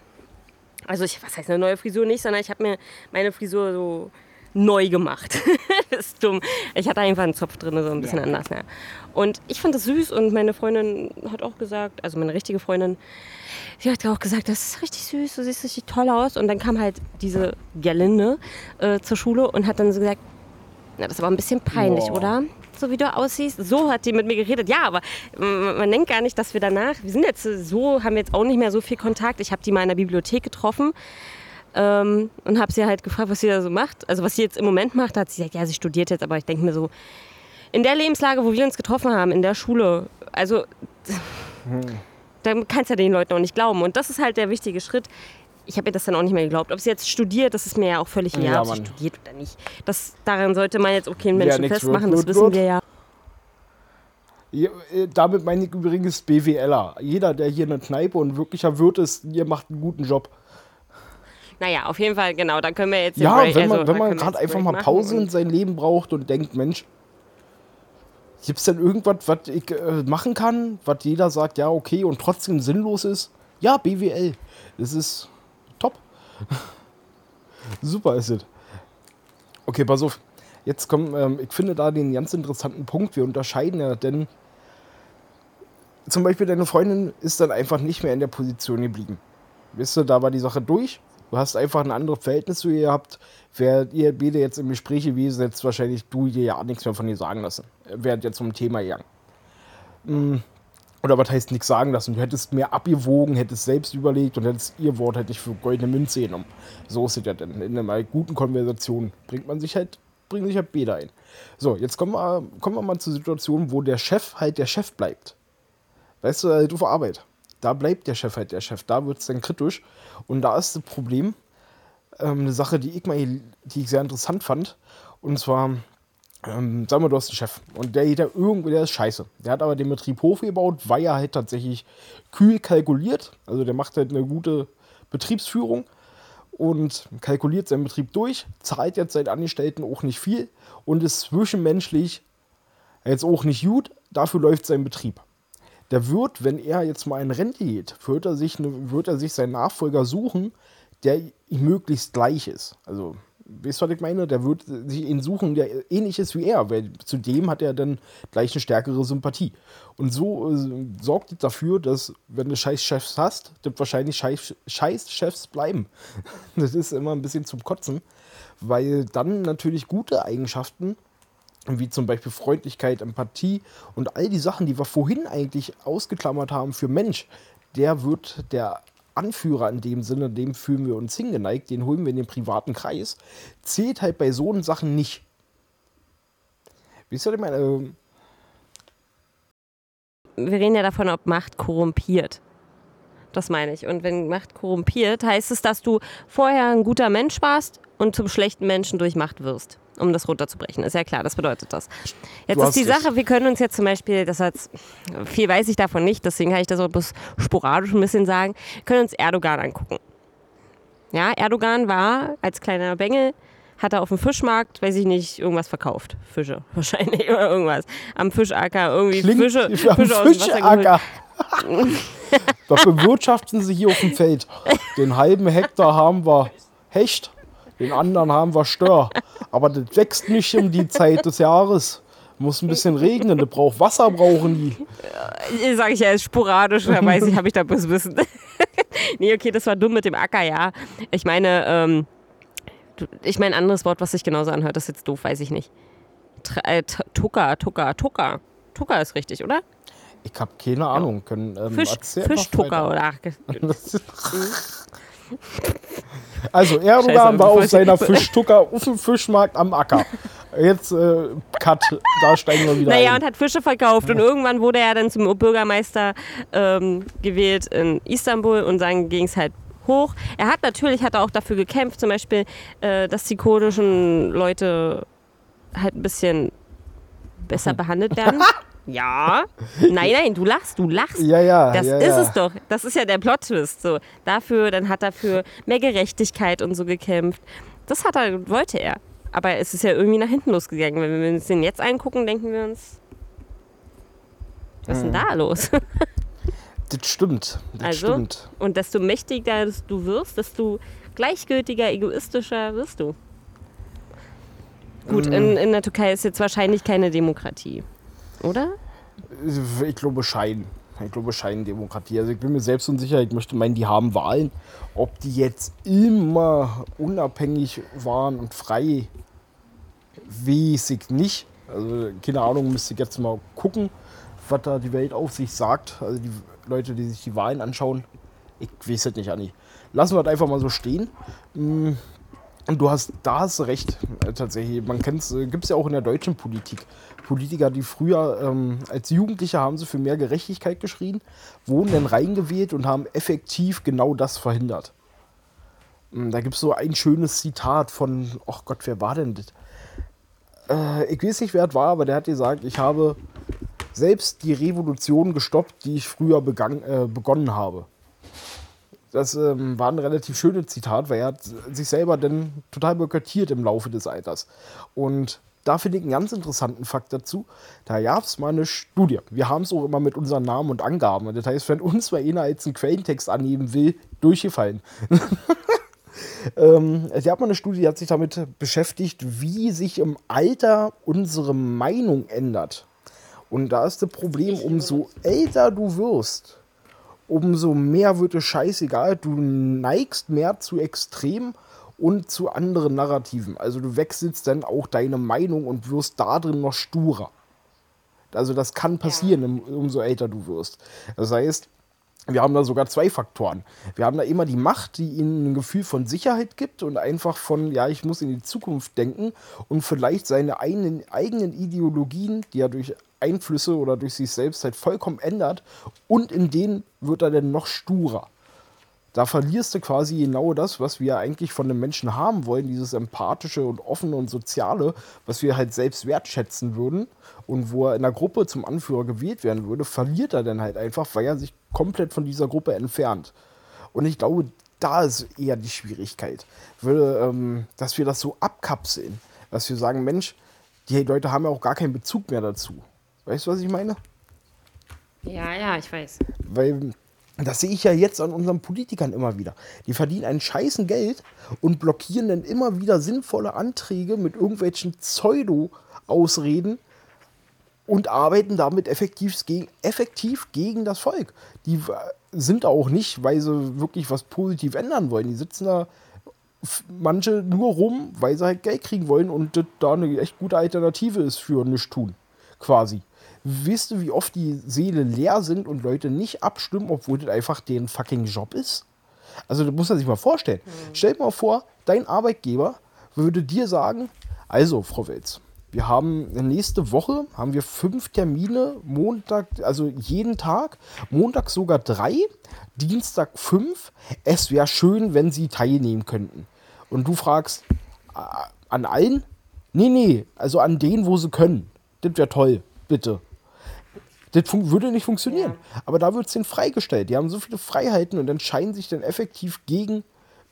Also ich, was heißt eine neue Frisur nicht, sondern ich habe mir meine Frisur so neu gemacht. das ist dumm. Ich hatte einfach einen Zopf drin, so ein bisschen Ja. anders. Ja. Und ich fand das süß und meine Freundin hat auch gesagt, also meine richtige Freundin, sie hat auch gesagt, das ist richtig süß, du siehst richtig toll aus. Und dann kam halt diese Gerlinde äh, zur Schule und hat dann so gesagt, na, das ist aber ein bisschen peinlich, Boah. oder? So wie du aussiehst. So hat die mit mir geredet. Ja, aber mm, man denkt gar nicht, dass wir danach, wir sind jetzt so, haben jetzt auch nicht mehr so viel Kontakt. Ich habe die mal in der Bibliothek getroffen ähm, und habe sie halt gefragt, was sie da so macht. Also was sie jetzt im Moment macht, da hat sie gesagt, ja, sie studiert jetzt, aber ich denke mir so, in der Lebenslage, wo wir uns getroffen haben, in der Schule, also da kannst du ja den Leuten auch nicht glauben. Und das ist halt der wichtige Schritt. Ich habe ihr das dann auch nicht mehr geglaubt. Ob sie jetzt studiert, das ist mir ja auch völlig egal, Ja, ob sie Mann. studiert oder nicht. Das, daran sollte man jetzt keinen Wer Menschen nix festmachen, das wissen wir ja. Ja, äh, damit meine ich übrigens BWLer. Jeder, der hier in der Kneipe und wirklicher Wirt ist, ihr macht einen guten Job. Naja, auf jeden Fall, genau, da können wir jetzt Ja, Break- wenn man, also, man gerade einfach mal Pause in sein Leben braucht und denkt, Mensch, gibt es denn irgendwas, was ich äh, machen kann, was jeder sagt, ja, okay, und trotzdem sinnlos ist? Ja, BWL. Das ist. Super ist es. Okay, pass auf. Jetzt kommt, ähm, ich finde da den ganz interessanten Punkt. Wir unterscheiden ja, denn zum Beispiel deine Freundin ist dann einfach nicht mehr in der Position geblieben. Wisst ihr, da war die Sache durch. Du hast einfach ein anderes Verhältnis zu ihr gehabt. Wärt ihr beide jetzt im Gespräch gewesen, hättest wahrscheinlich du dir ja nichts mehr von ihr sagen lassen. Während jetzt zum Thema gegangen. Oder was heißt nichts sagen lassen? Du hättest mehr abgewogen, hättest selbst überlegt und hättest ihr Wort hätte ich für goldene Münze genommen. So ist es ja denn. In einer guten Konversation bringt man sich halt, bringt sich halt Bäder ein. So, jetzt kommen wir, kommen wir mal zur Situation, wo der Chef halt der Chef bleibt. Weißt du, halt auf Arbeit. Da bleibt der Chef halt der Chef. Da wird es dann kritisch. Und da ist das Problem, ähm, eine Sache, die ich, mal, die ich sehr interessant fand. Und zwar, ähm, sagen wir, du hast einen Chef. Und der, der irgendwie, der ist scheiße. Der hat aber den Betrieb hochgebaut, weil er halt tatsächlich kühl kalkuliert. Also der macht halt eine gute Betriebsführung und kalkuliert seinen Betrieb durch, zahlt jetzt seinen Angestellten auch nicht viel und ist zwischenmenschlich jetzt auch nicht gut. Dafür läuft sein Betrieb der wird, wenn er jetzt mal in Rente geht, wird er sich, wird er sich seinen Nachfolger suchen, der ihm möglichst gleich ist. Also, weißt du, was ich meine? Der wird sich ihn suchen, der ähnlich ist wie er, weil zudem hat er dann gleich eine stärkere Sympathie. Und so äh, sorgt es dafür, dass, wenn du scheiß Chefs hast, das wahrscheinlich scheiß, scheiß Chefs bleiben. Das ist immer ein bisschen zum Kotzen, weil dann natürlich gute Eigenschaften wie zum Beispiel Freundlichkeit, Empathie und all die Sachen, die wir vorhin eigentlich ausgeklammert haben für Mensch, der wird der Anführer in dem Sinne, dem fühlen wir uns hingeneigt, den holen wir in den privaten Kreis, zählt halt bei so Sachen nicht. Wie soll ich meine? Wir reden ja davon, ob Macht korrumpiert. Das meine ich. Und wenn Macht korrumpiert, heißt es, dass du vorher ein guter Mensch warst und zum schlechten Menschen durch Macht wirst um das runterzubrechen. Ist ja klar, das bedeutet das. Jetzt ist die Sache, wir können uns jetzt zum Beispiel, das hat viel weiß ich davon nicht, deswegen kann ich das auch bloß sporadisch ein bisschen sagen, können uns Erdogan angucken. Ja, Erdogan war als kleiner Bengel, hat er auf dem Fischmarkt, weiß ich nicht, irgendwas verkauft. Fische wahrscheinlich oder irgendwas. Am Fischacker irgendwie Klingt Fische, Fische dem Wasser Was bewirtschaften sie hier auf dem Feld? Den halben Hektar haben wir Hecht, den anderen haben wir Stör. Aber das wächst nicht um die Zeit des Jahres. Muss ein bisschen regnen, das braucht Wasser, brauchen die. Sag ich ja, ist sporadisch, da weiß ich, habe ich da bloß Wissen. nee, okay, das war dumm mit dem Acker, ja. Ich meine, ähm, ich meine, ein anderes Wort, was sich genauso anhört, das ist jetzt doof, weiß ich nicht. Äh, Tucker, Tucker, Tucker. Tucker ist richtig, oder? Ich habe keine Ahnung. Können, ähm, Fisch, Fischtucker oder. Also Erdogan Scheiße, war auf seiner Fischtucker auf dem Fischmarkt am Acker. Jetzt äh, Cut, da steigen wir wieder Naja, ein. und hat Fische verkauft. Und irgendwann wurde er dann zum Bürgermeister ähm, gewählt in Istanbul und dann ging es halt hoch. Er hat natürlich hat er auch dafür gekämpft, zum Beispiel, äh, dass die kurdischen Leute halt ein bisschen besser behandelt werden. Ja. Nein, nein, du lachst, du lachst. Ja, ja. Das ja, ist ja. es doch. Das ist ja der Plot-Twist. So. Dafür, dann hat er für mehr Gerechtigkeit und so gekämpft. Das hat er, wollte er. Aber es ist ja irgendwie nach hinten losgegangen. Wenn wir uns den jetzt angucken, denken wir uns, was ist denn da los? Das stimmt. Das also, stimmt. und desto mächtiger du wirst, desto gleichgültiger, egoistischer wirst du. Gut, in, in der Türkei ist jetzt wahrscheinlich keine Demokratie. Oder? Ich glaube Schein. Ich glaube Scheindemokratie. Also ich bin mir selbst unsicher. Ich möchte meinen, die haben Wahlen. Ob die jetzt immer unabhängig waren und frei, weiß ich nicht. Also keine Ahnung, müsste ich jetzt mal gucken, was da die Welt auf sich sagt. Also die Leute, die sich die Wahlen anschauen. Ich weiß es nicht, Anni. Lassen wir das einfach mal so stehen. Und du hast, da hast recht, äh, tatsächlich. Man kennt es, äh, gibt es ja auch in der deutschen Politik. Politiker, die früher ähm, als Jugendliche haben sie für mehr Gerechtigkeit geschrien, wurden dann reingewählt und haben effektiv genau das verhindert. Mm, Da gibt es so ein schönes Zitat von, ach Gott, wer war denn das? Äh, ich weiß nicht, wer es war, aber der hat gesagt, ich habe selbst die Revolution gestoppt, die ich früher begann, äh, begonnen habe. Das ähm, war ein relativ schönes Zitat, weil er hat sich selber dann total boykottiert im Laufe des Alters. Und da finde ich einen ganz interessanten Fakt dazu. Da gab es mal eine Studie. Wir haben es auch immer mit unseren Namen und Angaben. Das heißt, wenn uns mal einer jetzt einen Quellentext annehmen will, durchgefallen. ähm, es gab mal eine Studie, die hat sich damit beschäftigt, wie sich im Alter unsere Meinung ändert. Und da ist das Problem, umso älter du wirst, umso mehr wird es scheißegal. Du neigst mehr zu Extremen und zu anderen Narrativen. Also du wechselst dann auch deine Meinung und wirst da drin noch sturer. Also das kann passieren, umso älter du wirst. Das heißt, wir haben da sogar zwei Faktoren. Wir haben da immer die Macht, die ihnen ein Gefühl von Sicherheit gibt und einfach von, ja, ich muss in die Zukunft denken und vielleicht seine eigenen, eigenen Ideologien, die er durch Einflüsse oder durch sich selbst halt vollkommen ändert und in denen wird er dann noch sturer. Da verlierst du quasi genau das, was wir eigentlich von den Menschen haben wollen, dieses empathische und offene und soziale, was wir halt selbst wertschätzen würden und wo er in der Gruppe zum Anführer gewählt werden würde, verliert er dann halt einfach, weil er sich komplett von dieser Gruppe entfernt. Und ich glaube, da ist eher die Schwierigkeit, würde, ähm, dass wir das so abkapseln, dass wir sagen, Mensch, die Leute haben ja auch gar keinen Bezug mehr dazu. Weißt du, was ich meine? Ja, ja, ich weiß. Weil das sehe ich ja jetzt an unseren Politikern immer wieder. Die verdienen einen scheißen Geld und blockieren dann immer wieder sinnvolle Anträge mit irgendwelchen Pseudo-Ausreden und arbeiten damit effektiv gegen, effektiv gegen das Volk. Die sind auch nicht, weil sie wirklich was positiv ändern wollen. Die sitzen da manche nur rum, weil sie halt Geld kriegen wollen und das da eine echt gute Alternative ist für nichts tun. Quasi. Wisst du, wie oft die Seele leer sind und Leute nicht abstimmen, obwohl das einfach deren fucking Job ist? Also, das muss man sich mal vorstellen. Mhm. Stell dir mal vor, dein Arbeitgeber würde dir sagen: Also, Frau Welz, wir haben nächste Woche haben wir fünf Termine, Montag, also jeden Tag, Montag sogar drei, Dienstag fünf. Es wäre schön, wenn Sie teilnehmen könnten. Und du fragst, äh, an allen? Nee, nee, also an denen, wo sie können. Das wäre toll, bitte. Das würde nicht funktionieren. Ja. Aber da wird es denen freigestellt. Die haben so viele Freiheiten und entscheiden sich dann effektiv gegen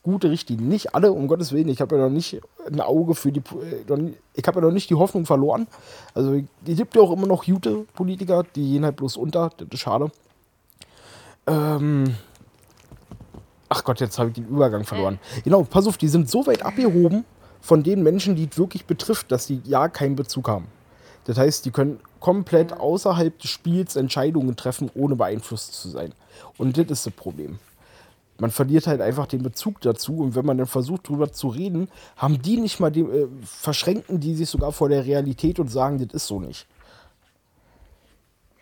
gute Richtlinien. Nicht alle, um Gottes Willen. Ich habe ja noch nicht ein Auge für die. Äh, ich habe ja noch nicht die Hoffnung verloren. Also, es gibt ja auch immer noch gute Politiker, die gehen halt bloß unter. Das ist schade. Ähm. Ach Gott, jetzt habe ich den Übergang verloren. Genau, pass auf, die sind so weit abgehoben von den Menschen, die es wirklich betrifft, dass sie ja keinen Bezug haben. Das heißt, die können komplett außerhalb des Spiels Entscheidungen treffen, ohne beeinflusst zu sein. Und das ist das Problem. Man verliert halt einfach den Bezug dazu und wenn man dann versucht, darüber zu reden, haben die nicht mal den, äh, verschränken die sich sogar vor der Realität und sagen, das ist so nicht.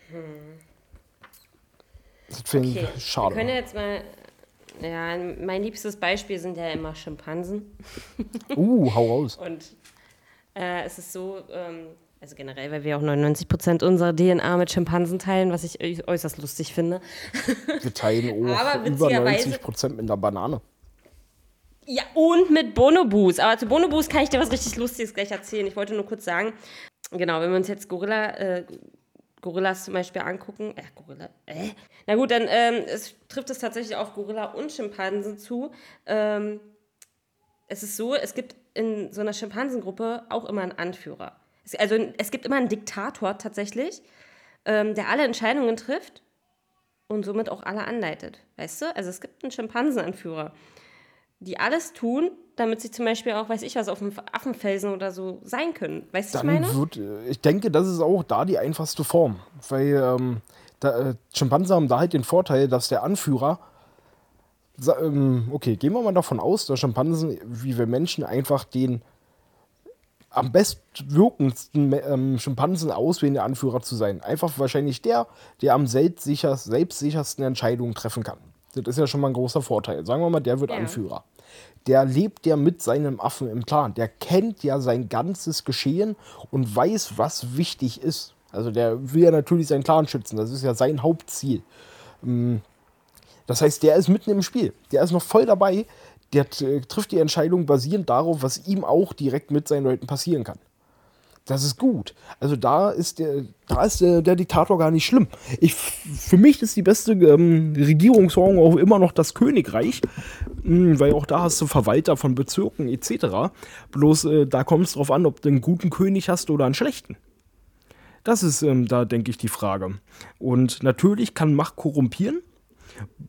Hm. Das finde okay. ich schade. Wir können jetzt mal ja, mein liebstes Beispiel sind ja immer Schimpansen. Uh, hau raus. Und äh, es ist so, ähm, also generell, weil wir auch 99 Prozent unserer DNA mit Schimpansen teilen, was ich äußerst lustig finde. Wir teilen auch über 90 Prozent mit einer Banane. Ja, und mit Bonobos. Aber zu Bonobos kann ich dir was richtig Lustiges gleich erzählen. Ich wollte nur kurz sagen, genau, wenn wir uns jetzt Gorilla, äh, Gorillas zum Beispiel angucken, äh, Gorilla, äh? Na gut, dann ähm, es trifft es tatsächlich auf Gorilla und Schimpansen zu. Ähm, es ist so, es gibt in so einer Schimpansengruppe auch immer einen Anführer. Also es gibt immer einen Diktator tatsächlich, ähm, der alle Entscheidungen trifft und somit auch alle anleitet. Weißt du? Also es gibt einen Schimpansenanführer, die alles tun, damit sie zum Beispiel auch, weiß ich was, auf dem Affenfelsen oder so sein können. Weißt du, ich meine? Wird, äh, ich denke, das ist auch da die einfachste Form. Weil ähm, da, äh, Schimpansen haben da halt den Vorteil, dass der Anführer ähm, okay, gehen wir mal davon aus, dass Schimpansen, wie wir Menschen, einfach den am bestwirkendsten ähm, Schimpansen auswählende Anführer zu sein. Einfach wahrscheinlich der, der am selbstsicher, selbstsichersten Entscheidungen treffen kann. Das ist ja schon mal ein großer Vorteil. Sagen wir mal, der wird ja. Anführer. Der lebt ja mit seinem Affen im Clan. Der kennt ja sein ganzes Geschehen und weiß, was wichtig ist. Also der will ja natürlich seinen Clan schützen. Das ist ja sein Hauptziel. Ähm, das heißt, der ist mitten im Spiel. Der ist noch voll dabei der trifft die Entscheidung basierend darauf, was ihm auch direkt mit seinen Leuten passieren kann. Das ist gut. Also da ist der, da ist der, der Diktator gar nicht schlimm. Ich, für mich ist die beste ähm, Regierungsform auch immer noch das Königreich, mh, hm, weil auch da hast du Verwalter von Bezirken etc. Bloß äh, da kommt es drauf an, ob du einen guten König hast oder einen schlechten. Das ist ähm, da, denke ich, die Frage. Und natürlich kann Macht korrumpieren.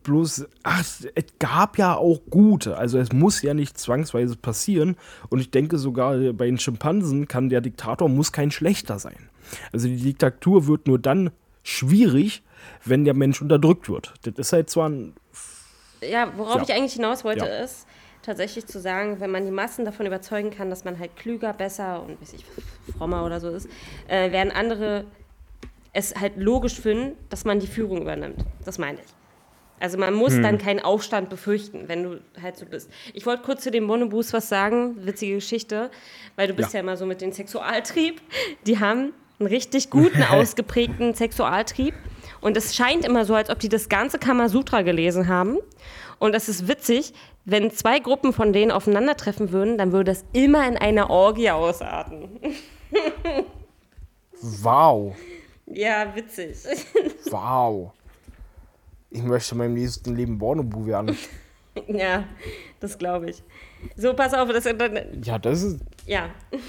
Bloß, ach, es gab ja auch gute. Also es muss ja nicht zwangsweise passieren. Und ich denke sogar bei den Schimpansen kann der Diktator muss kein schlechter sein. Also die Diktatur wird nur dann schwierig, wenn der Mensch unterdrückt wird. Das ist halt zwar ein. Ja, worauf Ja. ich eigentlich hinaus wollte, Ja. ist tatsächlich zu sagen, wenn man die Massen davon überzeugen kann, dass man halt klüger, besser und weiß ich, frommer oder so ist, äh, werden andere es halt logisch finden, dass man die Führung übernimmt. Das meine ich. Also man muss dann keinen Aufstand befürchten, wenn du halt so bist. Ich wollte kurz zu den Bonobos was sagen, witzige Geschichte, weil du bist ja, Ja. immer so mit dem Sexualtrieb. Die haben einen richtig guten, ausgeprägten Sexualtrieb. Und es scheint immer so, als ob die das ganze Kamasutra gelesen haben. Und es ist witzig, wenn zwei Gruppen von denen aufeinandertreffen würden, dann würde das immer in einer Orgie ausarten. Wow. Ja, witzig. Wow. Ich möchte in meinem nächsten Leben Bonobo werden. ja, das glaube ich. So, pass auf, das, Ja, das ist. ja.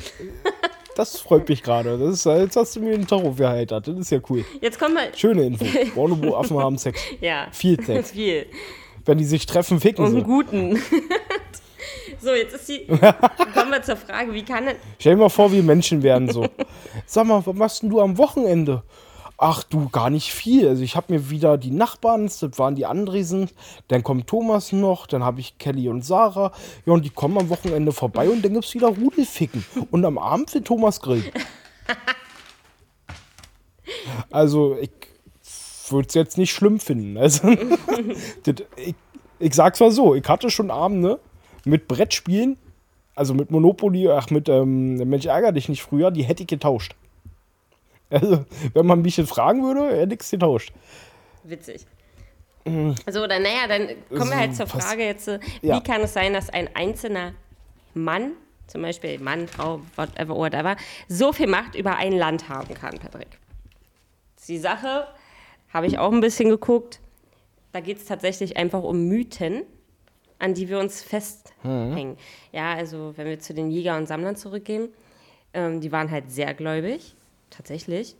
Das freut mich gerade. Das ist, jetzt hast du mir den Tag aufgeheitert. Das ist ja cool. Jetzt kommen wir. Schöne Info. Bonobo-Affen haben Sex. Ja. Viel Sex. Viel. Wenn die sich treffen, ficken Und einen sie. guten. so, jetzt ist die. kommen wir zur Frage, wie kann denn. Stell dir mal vor, wir Menschen werden so. Sag mal, was machst denn du am Wochenende? Ach du, gar nicht viel. Also ich habe mir wieder die Nachbarn, das waren die Andresen, dann kommt Thomas noch, dann habe ich Kelly und Sarah. Ja, und die kommen am Wochenende vorbei und dann gibt's wieder Rudelficken. Und am Abend will Thomas grillen. Also ich würde es jetzt nicht schlimm finden. Also, ich, ich sag's mal so, ich hatte schon Abende mit Brettspielen, also mit Monopoly, ach mit ähm, Mensch ärger dich nicht früher, die hätte ich getauscht. Also, wenn man mich jetzt fragen würde, hätte ich es getauscht. Witzig. So, dann, naja, dann kommen wir halt zur Frage jetzt, äh, wie Ja. kann es sein, dass ein einzelner Mann, zum Beispiel Mann, Frau, whatever, whatever, so viel Macht über ein Land haben kann, Patrick? Die Sache habe ich auch ein bisschen geguckt. Da geht es tatsächlich einfach um Mythen, an die wir uns festhängen. Ja, also wenn wir zu den Jäger und Sammlern zurückgehen, ähm, die waren halt sehr gläubig, tatsächlich,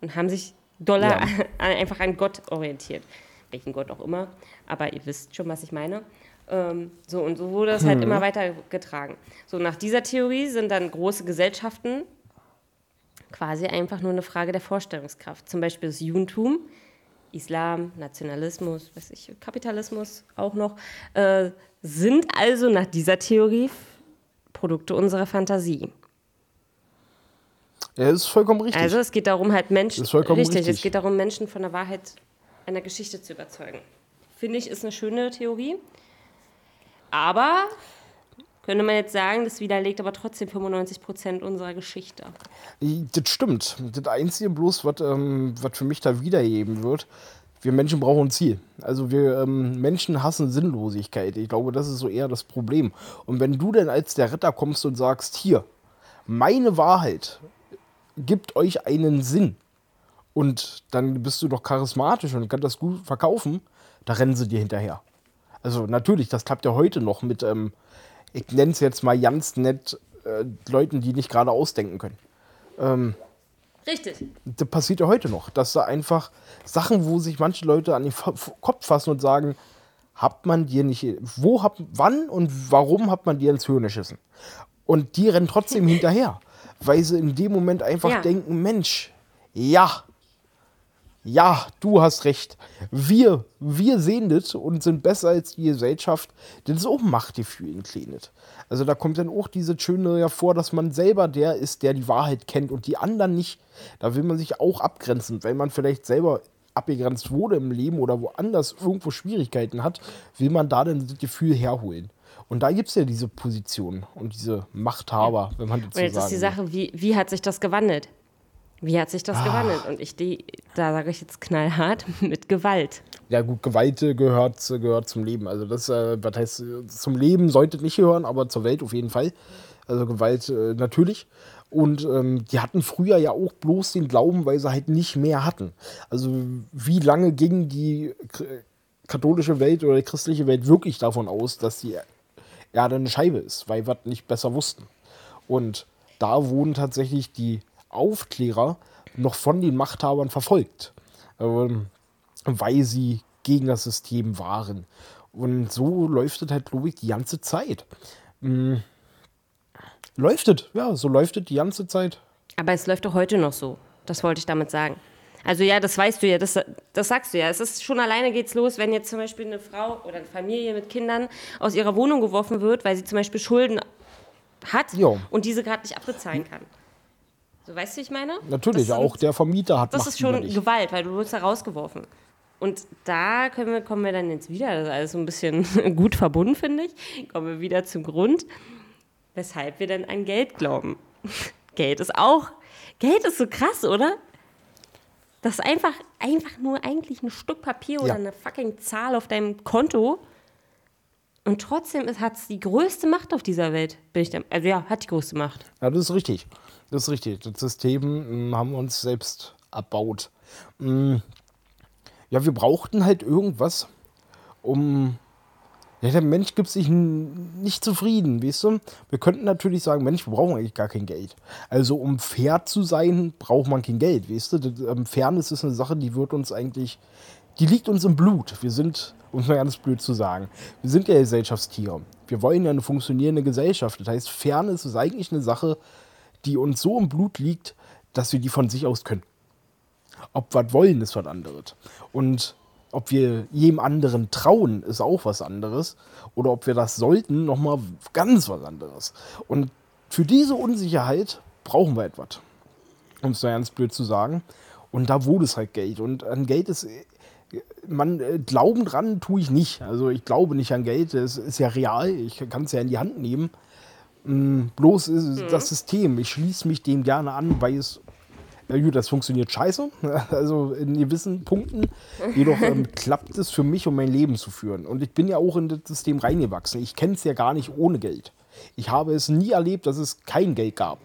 und haben sich doller Ja. einfach an Gott orientiert. Welchen Gott auch immer, aber ihr wisst schon, was ich meine. Ähm, so und so wurde es halt immer weiter getragen. So nach dieser Theorie sind dann große Gesellschaften quasi einfach nur eine Frage der Vorstellungskraft. Zum Beispiel das Judentum, Islam, Nationalismus, weiß ich, Kapitalismus auch noch, äh, sind also nach dieser Theorie Produkte unserer Fantasie. Ja, das ist vollkommen richtig. Also es geht darum, halt Menschen, ist vollkommen richtig, es richtig. geht darum, Menschen von der Wahrheit einer Geschichte zu überzeugen. Finde ich, ist eine schöne Theorie. Aber könnte man jetzt sagen, das widerlegt aber trotzdem 95 Prozent unserer Geschichte. Das stimmt. Das Einzige bloß, was ähm, was für mich da wiedergeben wird, wir Menschen brauchen ein Ziel. Also wir ähm, Menschen hassen Sinnlosigkeit. Ich glaube, das ist so eher das Problem. Und wenn du denn als der Ritter kommst und sagst, hier, meine Wahrheit gibt euch einen Sinn und dann bist du doch charismatisch und kannst das gut verkaufen, da rennen sie dir hinterher. Also natürlich, das klappt ja heute noch mit, ähm, ich nenne es jetzt mal ganz nett, äh, Leuten, die nicht gerade ausdenken können. Richtig. Das passiert ja heute noch, dass da einfach Sachen, wo sich manche Leute an den Kopf fassen und sagen, hat man dir nicht, wo hat, wann und warum hat man dir ins Hirn geschissen? Und die rennen trotzdem hinterher, weil sie in dem Moment einfach Ja. denken, Mensch, ja, ja, du hast recht. Wir, wir sehen das und sind besser als die Gesellschaft. Das ist auch Machtgefühl in Klenet. Also da kommt dann auch diese Schöne hervor, dass man selber der ist, der die Wahrheit kennt und die anderen nicht. Da will man sich auch abgrenzen, weil man vielleicht selber abgegrenzt wurde im Leben oder woanders irgendwo Schwierigkeiten hat, will man da dann das Gefühl herholen. Und da gibt es ja diese Position und diese Machthaber, wenn man das Und jetzt sagen ist die. Sache, wie, wie hat sich das gewandelt? Wie hat sich das Ah. gewandelt? Und ich, die, da sage ich jetzt knallhart, mit Gewalt. Ja gut, Gewalt gehört, gehört zum Leben. Also das, äh, was heißt, zum Leben sollte nicht gehören, aber zur Welt auf jeden Fall. Also Gewalt äh, natürlich. Und ähm, die hatten früher ja auch bloß den Glauben, weil sie halt nicht mehr hatten. Also wie lange ging die katholische Welt oder die christliche Welt wirklich davon aus, dass die Erde eine Scheibe ist, weil wir nicht besser wussten. Und da wurden tatsächlich die Aufklärer noch von den Machthabern verfolgt, ähm, weil sie gegen das System waren. Und so läuft es halt, glaube ich, die ganze Zeit. Mm. Läuft es, ja, so läuft es die ganze Zeit. Aber es läuft doch heute noch so. Das wollte ich damit sagen. Also ja, das weißt du ja, das, das sagst du ja. Es ist schon alleine geht's los, wenn jetzt zum Beispiel eine Frau oder eine Familie mit Kindern aus ihrer Wohnung geworfen wird, weil sie zum Beispiel Schulden hat Jo. und diese gerade nicht abbezahlen kann. So weißt du, ich meine? Natürlich, sind- auch der Vermieter hat Das Macht ist schon. Gewalt, weil du wirst da rausgeworfen. Und da können wir, kommen wir dann jetzt wieder, das ist alles so ein bisschen gut verbunden, finde ich, kommen wir wieder zum Grund, weshalb wir dann an Geld glauben. Geld ist auch, Geld ist so krass, oder? Das ist einfach, einfach nur eigentlich ein Stück Papier oder Ja. eine fucking Zahl auf deinem Konto. Und trotzdem hat es die größte Macht auf dieser Welt. Bin ich der, also ja, hat die größte Macht. Ja, das ist richtig. Das ist richtig. Das System mh, haben wir uns selbst erbaut. Mh, Ja, wir brauchten halt irgendwas, um. Ja, der Mensch gibt sich nicht zufrieden, weißt du? Wir könnten natürlich sagen, Mensch, wir brauchen eigentlich gar kein Geld. Also, um fair zu sein, braucht man kein Geld, weißt du? Ähm, Fairness ist eine Sache, die wird uns eigentlich. Die liegt uns im Blut. Wir sind, um es mal ganz blöd zu sagen, wir sind ja Gesellschaftstiere. Wir wollen ja eine funktionierende Gesellschaft. Das heißt, Fairness ist eigentlich eine Sache, die uns so im Blut liegt, dass wir die von sich aus können. Ob wir wollen, ist was anderes. Und ob wir jedem anderen trauen, ist auch was anderes. Oder ob wir das sollten, nochmal ganz was anderes. Und für diese Unsicherheit brauchen wir etwas. Um es mal ganz blöd zu sagen. Und da wurde es halt Geld. Und an Geld ist. Man, äh, Glauben dran tue ich nicht. Also ich glaube nicht an Geld. Es ist ja real. Ich kann es ja in die Hand nehmen. Mm, Bloß ist es das System. Ich schließe mich dem gerne an, weil es ja gut, das funktioniert scheiße, also in gewissen Punkten. Jedoch ähm, klappt es für mich, um mein Leben zu führen. Und ich bin ja auch in das System reingewachsen. Ich kenne es ja gar nicht ohne Geld. Ich habe es nie erlebt, dass es kein Geld gab.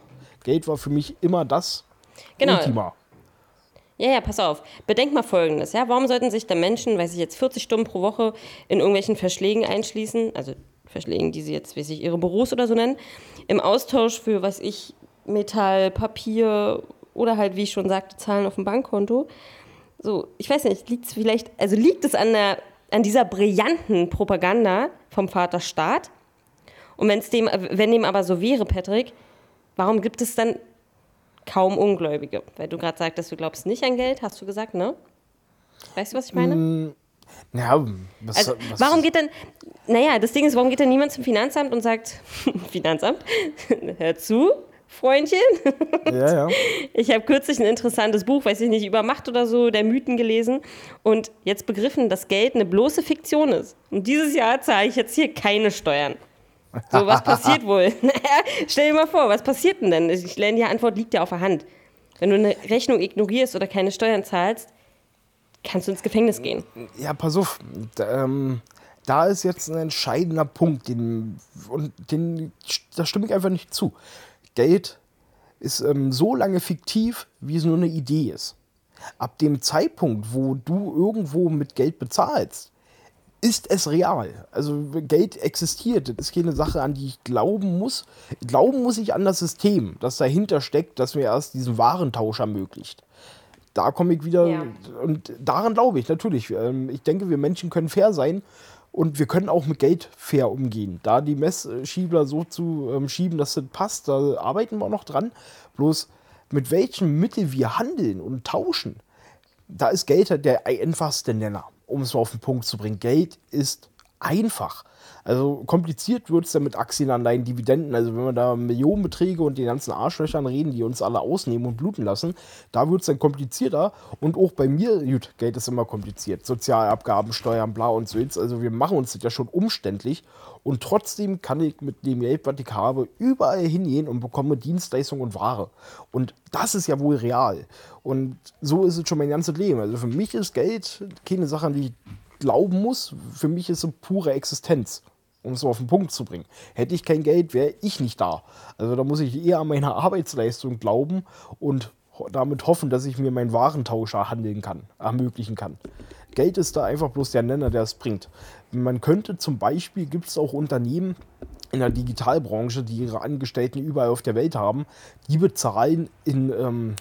Geld war für mich immer das Genau. Ultima. Ja, ja, pass auf. Bedenk mal Folgendes, ja. Warum sollten sich da Menschen, weiß ich jetzt, 40 Stunden pro Woche in irgendwelchen Verschlägen einschließen, also Verschlägen, die sie jetzt, weiß ich, ihre Büros oder so nennen, im Austausch für, was ich, Metall, Papier oder halt, wie ich schon sagte, Zahlen auf dem Bankkonto. So, ich weiß nicht, liegt es vielleicht, also liegt es an, der, an dieser brillanten Propaganda vom Vater Staat? Und wenn's dem, wenn dem aber so wäre, Patrick, warum gibt es dann kaum Ungläubige? Weil du gerade sagtest, du glaubst nicht an Geld, hast du gesagt, ne? Weißt du, was ich meine? Ja, was, Also, was, warum geht denn, naja, das Ding ist, warum geht denn niemand zum Finanzamt und sagt, Finanzamt, hör zu, Freundchen, Ja, ja. ich habe kürzlich ein interessantes Buch, weiß ich nicht, über Macht oder so, der Mythen gelesen und jetzt begriffen, dass Geld eine bloße Fiktion ist. Und dieses Jahr zahle ich jetzt hier keine Steuern. So, was passiert wohl? Stell dir mal vor, was passiert denn denn? Ich lerne, die Antwort liegt ja auf der Hand. Wenn du eine Rechnung ignorierst oder keine Steuern zahlst, kannst du ins Gefängnis gehen. Ja, pass auf. Da, ähm, da ist jetzt ein entscheidender Punkt, den, und den, da stimme ich einfach nicht zu. Geld ist ähm, so lange fiktiv, wie es nur eine Idee ist. Ab dem Zeitpunkt, wo du irgendwo mit Geld bezahlst, ist es real. Also Geld existiert. Das ist keine Sache, an die ich glauben muss. Glauben muss ich an das System, das dahinter steckt, das mir erst diesen Warentausch ermöglicht. Da komme ich wieder Ja. und daran glaube ich natürlich. Ähm, Ich denke, wir Menschen können fair sein und wir können auch mit Geld fair umgehen. Da die Messschiebler so zu ähm, schieben, dass das passt, da arbeiten wir noch dran. Bloß mit welchem Mittel wir handeln und tauschen, da ist Geld halt der einfachste Nenner, um es mal auf den Punkt zu bringen. Geld ist einfach. Also kompliziert wird es dann mit Aktienanleihen, Dividenden. Also wenn wir da Millionenbeträge und den ganzen Arschlöchern reden, die uns alle ausnehmen und bluten lassen, da wird es dann komplizierter. Und auch bei mir, gut, Geld ist immer kompliziert. Sozialabgaben, Steuern, bla und so. jetzt. Also wir machen uns das ja schon umständlich. Und trotzdem kann ich mit dem Geld, was ich habe, überall hingehen und bekomme Dienstleistung und Ware. Und das ist ja wohl real. Und so ist es schon mein ganzes Leben. Also für mich ist Geld keine Sache, an die ich glauben muss. Für mich ist es pure Existenz, um es so auf den Punkt zu bringen. Hätte ich kein Geld, wäre ich nicht da. Also da muss ich eher an meine Arbeitsleistung glauben und damit hoffen, dass ich mir meinen Warentausch erhandeln kann, ermöglichen kann. Geld ist da einfach bloß der Nenner, der es bringt. Man könnte zum Beispiel, gibt es auch Unternehmen in der Digitalbranche, die ihre Angestellten überall auf der Welt haben, die bezahlen in, ähm,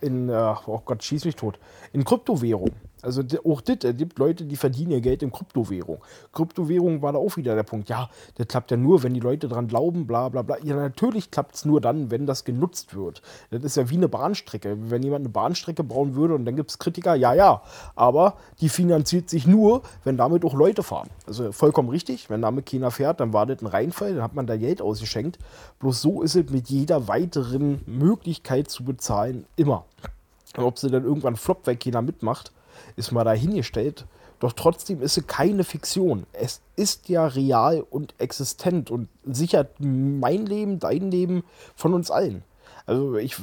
in, äh, oh Gott, schieß mich tot, in Kryptowährung. Also auch das, es gibt Leute, die verdienen ihr Geld in Kryptowährung. Kryptowährung war da auch wieder der Punkt. Ja, das klappt ja nur, wenn die Leute dran glauben, bla bla bla. Ja, natürlich klappt es nur dann, wenn das genutzt wird. Das ist ja wie eine Bahnstrecke. Wenn jemand eine Bahnstrecke bauen würde und dann gibt es Kritiker, ja, ja. Aber die finanziert sich nur, wenn damit auch Leute fahren. Also vollkommen richtig. Wenn damit keiner fährt, dann war das ein Reinfall, dann hat man da Geld ausgeschenkt. Bloß so ist es mit jeder weiteren Möglichkeit zu bezahlen immer. Und ob sie dann irgendwann floppt, weil keiner mitmacht, ist mal dahingestellt. Doch trotzdem ist sie keine Fiktion. Es ist ja real und existent und sichert mein Leben, dein Leben von uns allen. Also ich,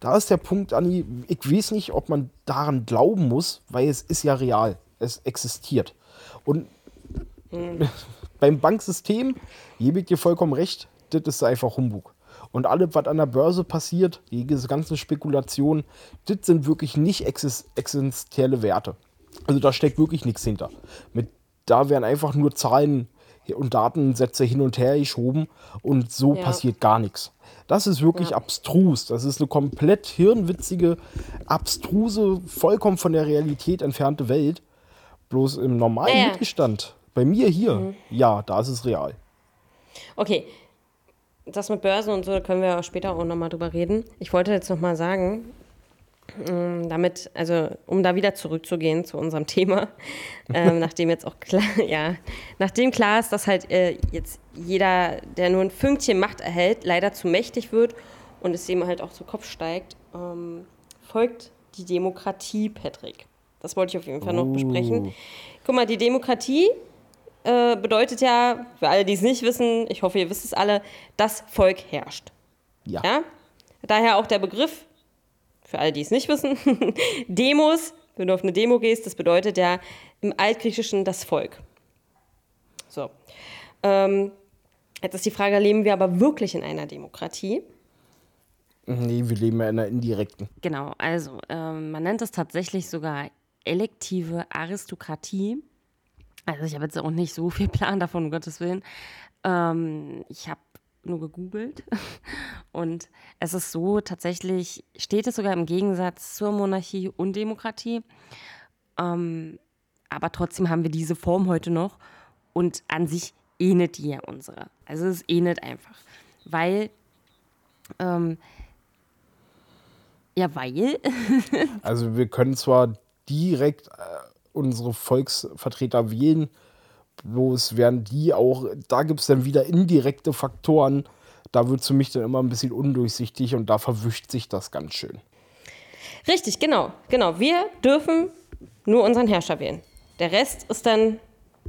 da ist der Punkt, Anni, ich weiß nicht, ob man daran glauben muss, weil es ist ja real. Es existiert. Und mhm. beim Banksystem gebe ich dir vollkommen recht, das ist einfach Humbug. Und alles, was an der Börse passiert, diese ganzen Spekulationen, das sind wirklich nicht existenzielle Werte. Also da steckt wirklich nichts hinter. Mit, da werden einfach nur Zahlen und Datensätze hin und her geschoben und so ja. passiert gar nichts. Das ist wirklich ja. abstrus. Das ist eine komplett hirnwitzige, abstruse, vollkommen von der Realität entfernte Welt. Bloß im normalen ja. Mittelstand, bei mir hier, mhm. ja, da ist es real. Okay, das mit Börsen und so, da können wir auch später auch nochmal drüber reden. Ich wollte jetzt nochmal sagen, ähm, damit, also um da wieder zurückzugehen zu unserem Thema, ähm, nachdem jetzt auch klar, ja, nachdem klar ist, dass halt äh, jetzt jeder, der nur ein Fünkchen Macht erhält, leider zu mächtig wird und es dem halt auch zu Kopf steigt, ähm, folgt die Demokratie, Patrick. Das wollte ich auf jeden Fall noch besprechen. Oh. Guck mal, die Demokratie äh, bedeutet ja, für alle, die es nicht wissen, ich hoffe, ihr wisst es alle, das Volk herrscht. Ja. ja? Daher auch der Begriff, für alle, die es nicht wissen, Demos, wenn du auf eine Demo gehst, das bedeutet ja im Altgriechischen das Volk. So. Ähm, jetzt ist die Frage, leben wir aber wirklich in einer Demokratie? Nee, wir leben ja in einer indirekten. Genau, also ähm, man nennt es tatsächlich sogar elektive Aristokratie. Also ich habe jetzt auch nicht so viel Plan davon, um Gottes Willen. Ähm, ich habe nur gegoogelt und es ist so, tatsächlich steht es sogar im Gegensatz zur Monarchie und Demokratie. Ähm, aber trotzdem haben wir diese Form heute noch und an sich ähnelt die ja unsere. Also es ähnelt einfach, weil ähm, ja, weil. also wir können zwar direkt äh, unsere Volksvertreter wählen. Bloß werden die auch, da gibt es dann wieder indirekte Faktoren. Da wird es für mich dann immer ein bisschen undurchsichtig und da verwischt sich das ganz schön. Richtig, genau. Genau. Wir dürfen nur unseren Herrscher wählen. Der Rest ist dann,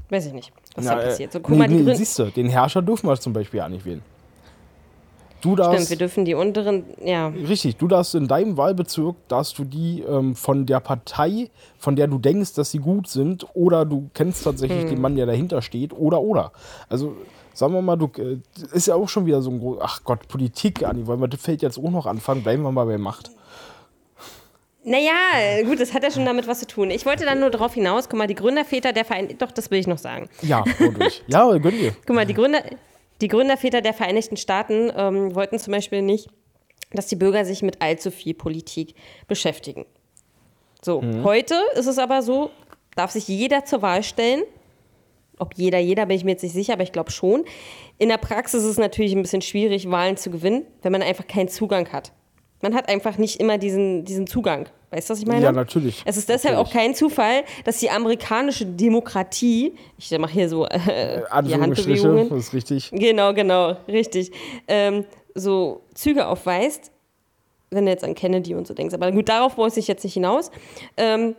weiß ich nicht, was Na, da passiert. So, guck nee, mal, die nee, siehst du, den Herrscher dürfen wir zum Beispiel ja nicht wählen. Du darfst, Stimmt, wir dürfen die unteren, ja. Richtig, du darfst in deinem Wahlbezirk, darfst du die ähm, von der Partei, von der du denkst, dass sie gut sind, oder du kennst tatsächlich hm. den Mann, der dahinter steht, oder, oder. Also, sagen wir mal, du, äh, ist ja auch schon wieder so ein, groß, ach Gott, Politik, Anni, weil wir das fällt jetzt auch noch anfangen, bleiben wir mal bei Macht. Naja, gut, das hat ja schon damit was zu tun. Ich wollte dann nur darauf hinaus, guck mal, die Gründerväter der Verein, doch, das will ich noch sagen. Ja, durch. ja, gönn dir. Guck mal, die Gründer, die Gründerväter der Vereinigten Staaten ähm, wollten zum Beispiel nicht, dass die Bürger sich mit allzu viel Politik beschäftigen. So, mhm. heute ist es aber so, darf sich jeder zur Wahl stellen. Ob jeder, jeder bin ich mir jetzt nicht sicher, aber ich glaube schon. In der Praxis ist es natürlich ein bisschen schwierig, Wahlen zu gewinnen, wenn man einfach keinen Zugang hat. Man hat einfach nicht immer diesen, diesen Zugang. Weißt du, was ich meine? Ja, natürlich. Es ist deshalb natürlich. auch kein Zufall, dass die amerikanische Demokratie, ich mache hier so äh, die Handbewegungen. Das ist richtig. Genau, genau, richtig. Ähm, so Züge aufweist, wenn du jetzt an Kennedy und so denkst. Aber gut, darauf muss ich jetzt nicht hinaus. Ähm,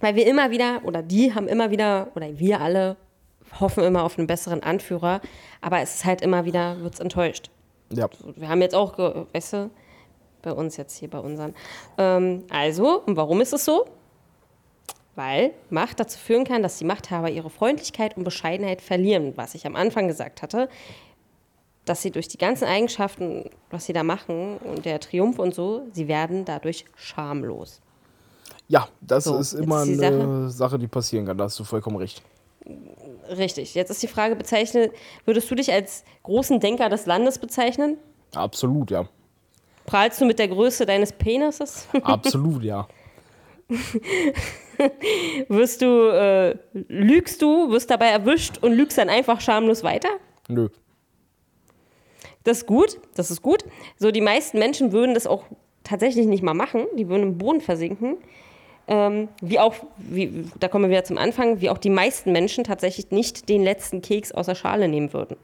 weil wir immer wieder, oder die haben immer wieder, oder wir alle hoffen immer auf einen besseren Anführer, aber es ist halt immer wieder, wird es enttäuscht. Ja. Wir haben jetzt auch, weißt du, bei uns jetzt hier bei unseren. Ähm, also, und warum ist es so? Weil Macht dazu führen kann, dass die Machthaber ihre Freundlichkeit und Bescheidenheit verlieren, was ich am Anfang gesagt hatte, dass sie durch die ganzen Eigenschaften, was sie da machen und der Triumph und so, sie werden dadurch schamlos. Ja, das so, ist immer ist eine Sache. Sache, die passieren kann, da hast du vollkommen recht. Richtig. Jetzt ist die Frage, bezeichnen, würdest du dich als großen Denker des Landes bezeichnen? Absolut, ja. Prahlst du mit der Größe deines Penises? Absolut, ja. wirst du, äh, lügst du, wirst dabei erwischt und lügst dann einfach schamlos weiter? Nö. Das ist gut, das ist gut. So, die meisten Menschen würden das auch tatsächlich nicht mal machen. Die würden im Boden versinken. Ähm, wie auch, wie, da kommen wir wieder zum Anfang, wie auch die meisten Menschen tatsächlich nicht den letzten Keks aus der Schale nehmen würden.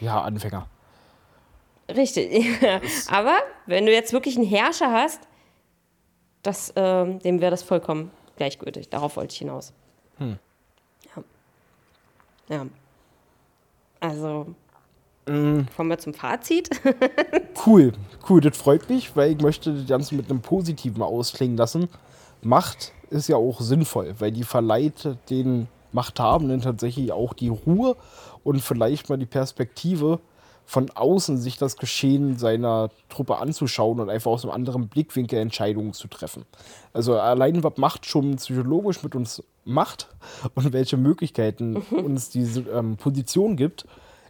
Ja, Anfänger. Richtig. Aber wenn du jetzt wirklich einen Herrscher hast, das, ähm, dem wäre das vollkommen gleichgültig. Darauf wollte ich hinaus. Hm. Ja. ja. Also, Mm. kommen wir zum Fazit. Cool, cool, das freut mich, weil ich möchte das Ganze mit einem Positiven ausklingen lassen. Macht ist ja auch sinnvoll, weil die verleiht den Machthabenden tatsächlich auch die Ruhe und vielleicht mal die Perspektive, von außen sich das Geschehen seiner Truppe anzuschauen und einfach aus einem anderen Blickwinkel Entscheidungen zu treffen. Also allein was Macht schon psychologisch mit uns macht und welche Möglichkeiten uns diese ähm, Position gibt,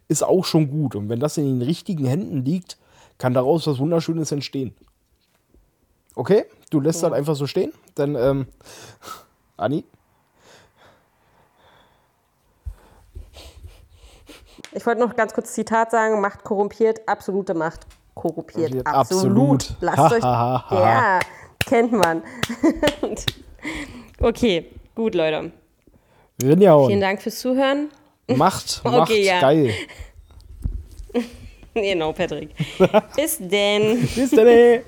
ist auch schon gut. Und wenn das in den richtigen Händen liegt, kann daraus was Wunderschönes entstehen. Okay, du lässt das einfach so stehen. Dann, ähm, Anni, Ich wollte noch ganz kurz Zitat sagen: Macht korrumpiert, absolute Macht korrumpiert. Absolut. absolut. Lasst euch. Ja, kennt man. okay, gut, Leute. Rinjauen. Vielen Dank fürs Zuhören. Macht, Macht, Okay, ja. geil. Genau, Patrick. Bis denn. Bis dann, ey.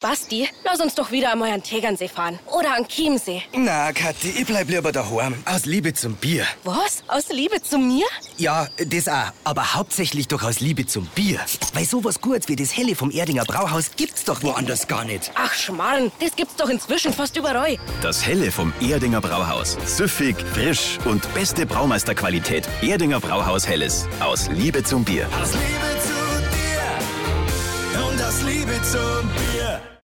Basti, lass uns doch wieder einmal an Tegernsee fahren. Oder an Chiemsee. Na, Kathi, ich bleib lieber daheim. Aus Liebe zum Bier. Was? Aus Liebe zu mir? Ja, das auch. Aber hauptsächlich doch aus Liebe zum Bier. Weil sowas Gutes wie das Helle vom Erdinger Brauhaus gibt's doch woanders gar nicht. Ach, Schmarrn, das gibt's doch inzwischen fast überall. Das Helle vom Erdinger Brauhaus. Süffig, frisch und beste Braumeisterqualität. Erdinger Brauhaus Helles. Aus Liebe zum Bier. Aus Liebe zu dir und aus Liebe zum Bier.